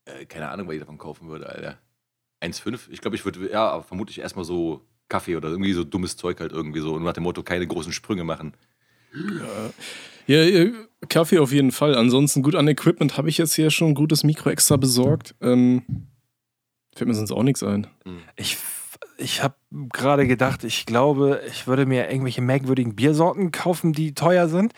Äh, keine Ahnung, was ich davon kaufen würde, Alter. 1,5? Ich glaube, ich würde, ja, vermutlich erstmal so Kaffee oder irgendwie so dummes Zeug halt irgendwie so. Und nach dem Motto, keine großen Sprünge machen. Ja, ja, Kaffee auf jeden Fall. Ansonsten gut an Equipment habe ich jetzt hier schon ein gutes Mikro extra besorgt. Ähm, fällt mir sonst auch nichts ein. Ich, ich habe gerade gedacht, ich glaube, ich würde mir irgendwelche merkwürdigen Biersorten kaufen, die teuer sind.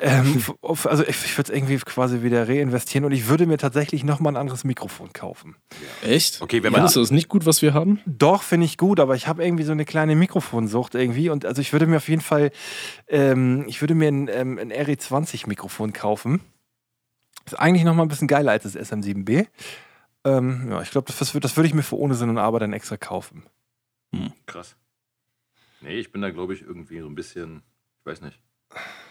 Ähm, auf- also ich, ich würde es irgendwie quasi wieder reinvestieren und ich würde mir tatsächlich nochmal ein anderes Mikrofon kaufen. Echt? Okay, wenn man- Findest du das nicht gut, was wir haben? Doch, finde ich gut, aber ich habe irgendwie so eine kleine Mikrofonsucht irgendwie und also ich würde mir auf jeden Fall, ähm, ich würde mir ein, ähm, ein RE20-Mikrofon kaufen. Ist eigentlich nochmal ein bisschen geiler als das SM7B. Ähm, ja, ich glaube, das, das, würd- das würde ich mir für ohne Sinn und Aber dann extra kaufen. Krass. Nee, ich bin da, glaube ich, irgendwie so ein bisschen, ich weiß nicht.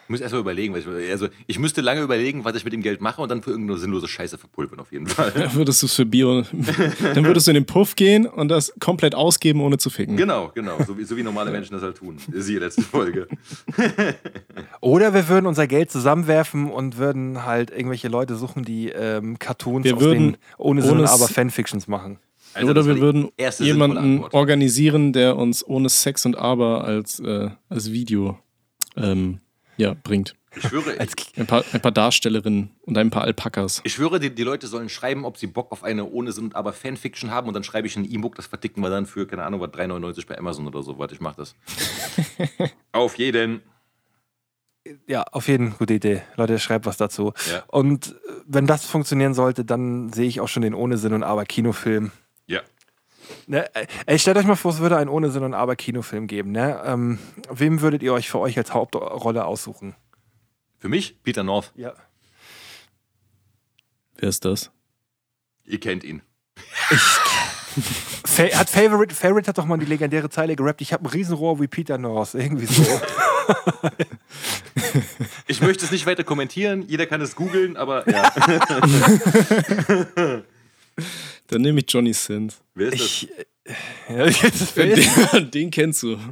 Ich muss erst mal überlegen, was ich, also ich müsste lange überlegen, was ich mit dem Geld mache und dann für irgendeine sinnlose Scheiße verpulvern, auf jeden Fall. Dann würdest du es für Bio. dann würdest du in den Puff gehen und das komplett ausgeben, ohne zu ficken. Genau, genau. So wie, so wie normale Menschen das halt tun. Siehe letzte Folge. Oder wir würden unser Geld zusammenwerfen und würden halt irgendwelche Leute suchen, die ähm, Cartoons Wir aus würden den ohne Sinn und ohne Aber Fanfictions machen. Also, Oder wir würden jemanden organisieren, der uns ohne Sex und Aber als, äh, als Video ähm, ja, bringt. Ich schwöre, Als, Ein paar, ein paar Darstellerinnen und ein paar Alpakas. ich schwöre die, die Leute sollen schreiben, ob sie Bock auf eine ohne Sinn und aber Fanfiction haben und dann schreibe ich ein E-Book, das verticken wir dann für, keine Ahnung, was 3,99 bei Amazon oder so. Warte, ich mach das. auf jeden. ja, auf jeden Fall gute Idee. Leute, schreibt was dazu. Ja. Und äh, wenn das funktionieren sollte, dann sehe ich auch schon den ohne Sinn und Aber Kinofilm. Ne, ey, stellt euch mal vor, es würde einen ohne Sinn und Aber Kinofilm geben. Ne? Ähm, wem würdet ihr euch für euch als Hauptrolle aussuchen? Für mich, Peter North. Ja. Wer ist das? Ihr kennt ihn. Fa hat Favorite, Favorite hat doch mal die legendäre Zeile gerappt, ich habe ein Riesenrohr wie Peter North. Irgendwie so. Ich möchte es nicht weiter kommentieren. Jeder kann es googeln, aber ja. Dann nehme ich Johnny Sins. Wer ist das? ich, äh, ja, das wär jetzt- Den, den kennst du.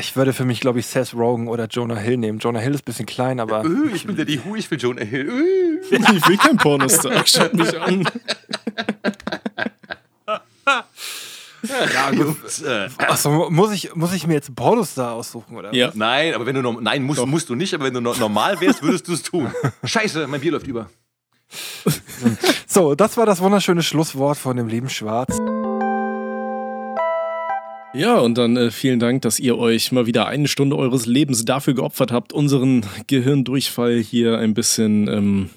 ich würde für mich, glaube ich, Seth Rogen oder Jonah Hill nehmen. Jonah Hill ist ein bisschen klein, aber Äh, ich bin der die Hu, ich will Jonah Hill. Äh. Ich will kein Pornostar. Schaut mich an. Ja, gut. Äh, Achso, muss ich, muss ich mir jetzt einen Pornostar aussuchen, oder? Ja. Nein, aber wenn du nein musst, musst du nicht, aber wenn du no- normal wärst, würdest du es tun. Scheiße, mein Bier läuft über. So, das war das wunderschöne Schlusswort von dem lieben Schwarz. Ja, und dann äh, vielen Dank, dass ihr euch mal wieder eine Stunde eures Lebens dafür geopfert habt, unseren Gehirndurchfall hier ein bisschen ähm,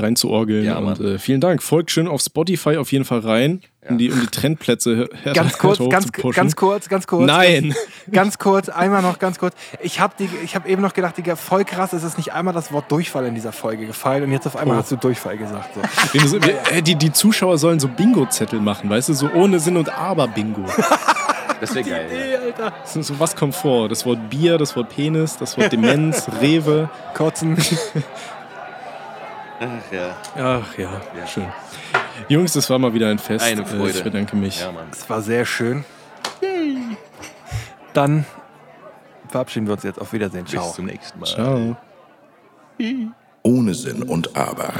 reinzuorgeln. Ja, und äh, vielen Dank. Folgt schön auf Spotify auf jeden Fall rein, um, die, um die Trendplätze her Ganz kurz, ganz, ganz kurz, ganz kurz. Nein. Ganz kurz, einmal noch ganz kurz. Ich habe hab eben noch gedacht, Digga, voll krass, es ist nicht einmal das Wort Durchfall in dieser Folge gefallen und jetzt auf einmal Oh. hast du Durchfall gesagt. So. Äh, die, die Zuschauer sollen so Bingo-Zettel machen, weißt du, so ohne Sinn und Aber Bingo. Das wäre geil. Ja. So, so was kommt vor? Das Wort Bier, das Wort Penis, das Wort Demenz, Rewe. Kotzen. Ach ja. Ach ja, Ja. schön. Jungs, das war mal wieder ein Fest. Eine Freude. Ich bedanke mich. Ja, Mann. Das war sehr schön. Dann verabschieden wir uns jetzt. Auf Wiedersehen. Ciao. Bis zum nächsten Mal. Ciao. Ohne Sinn und Aber.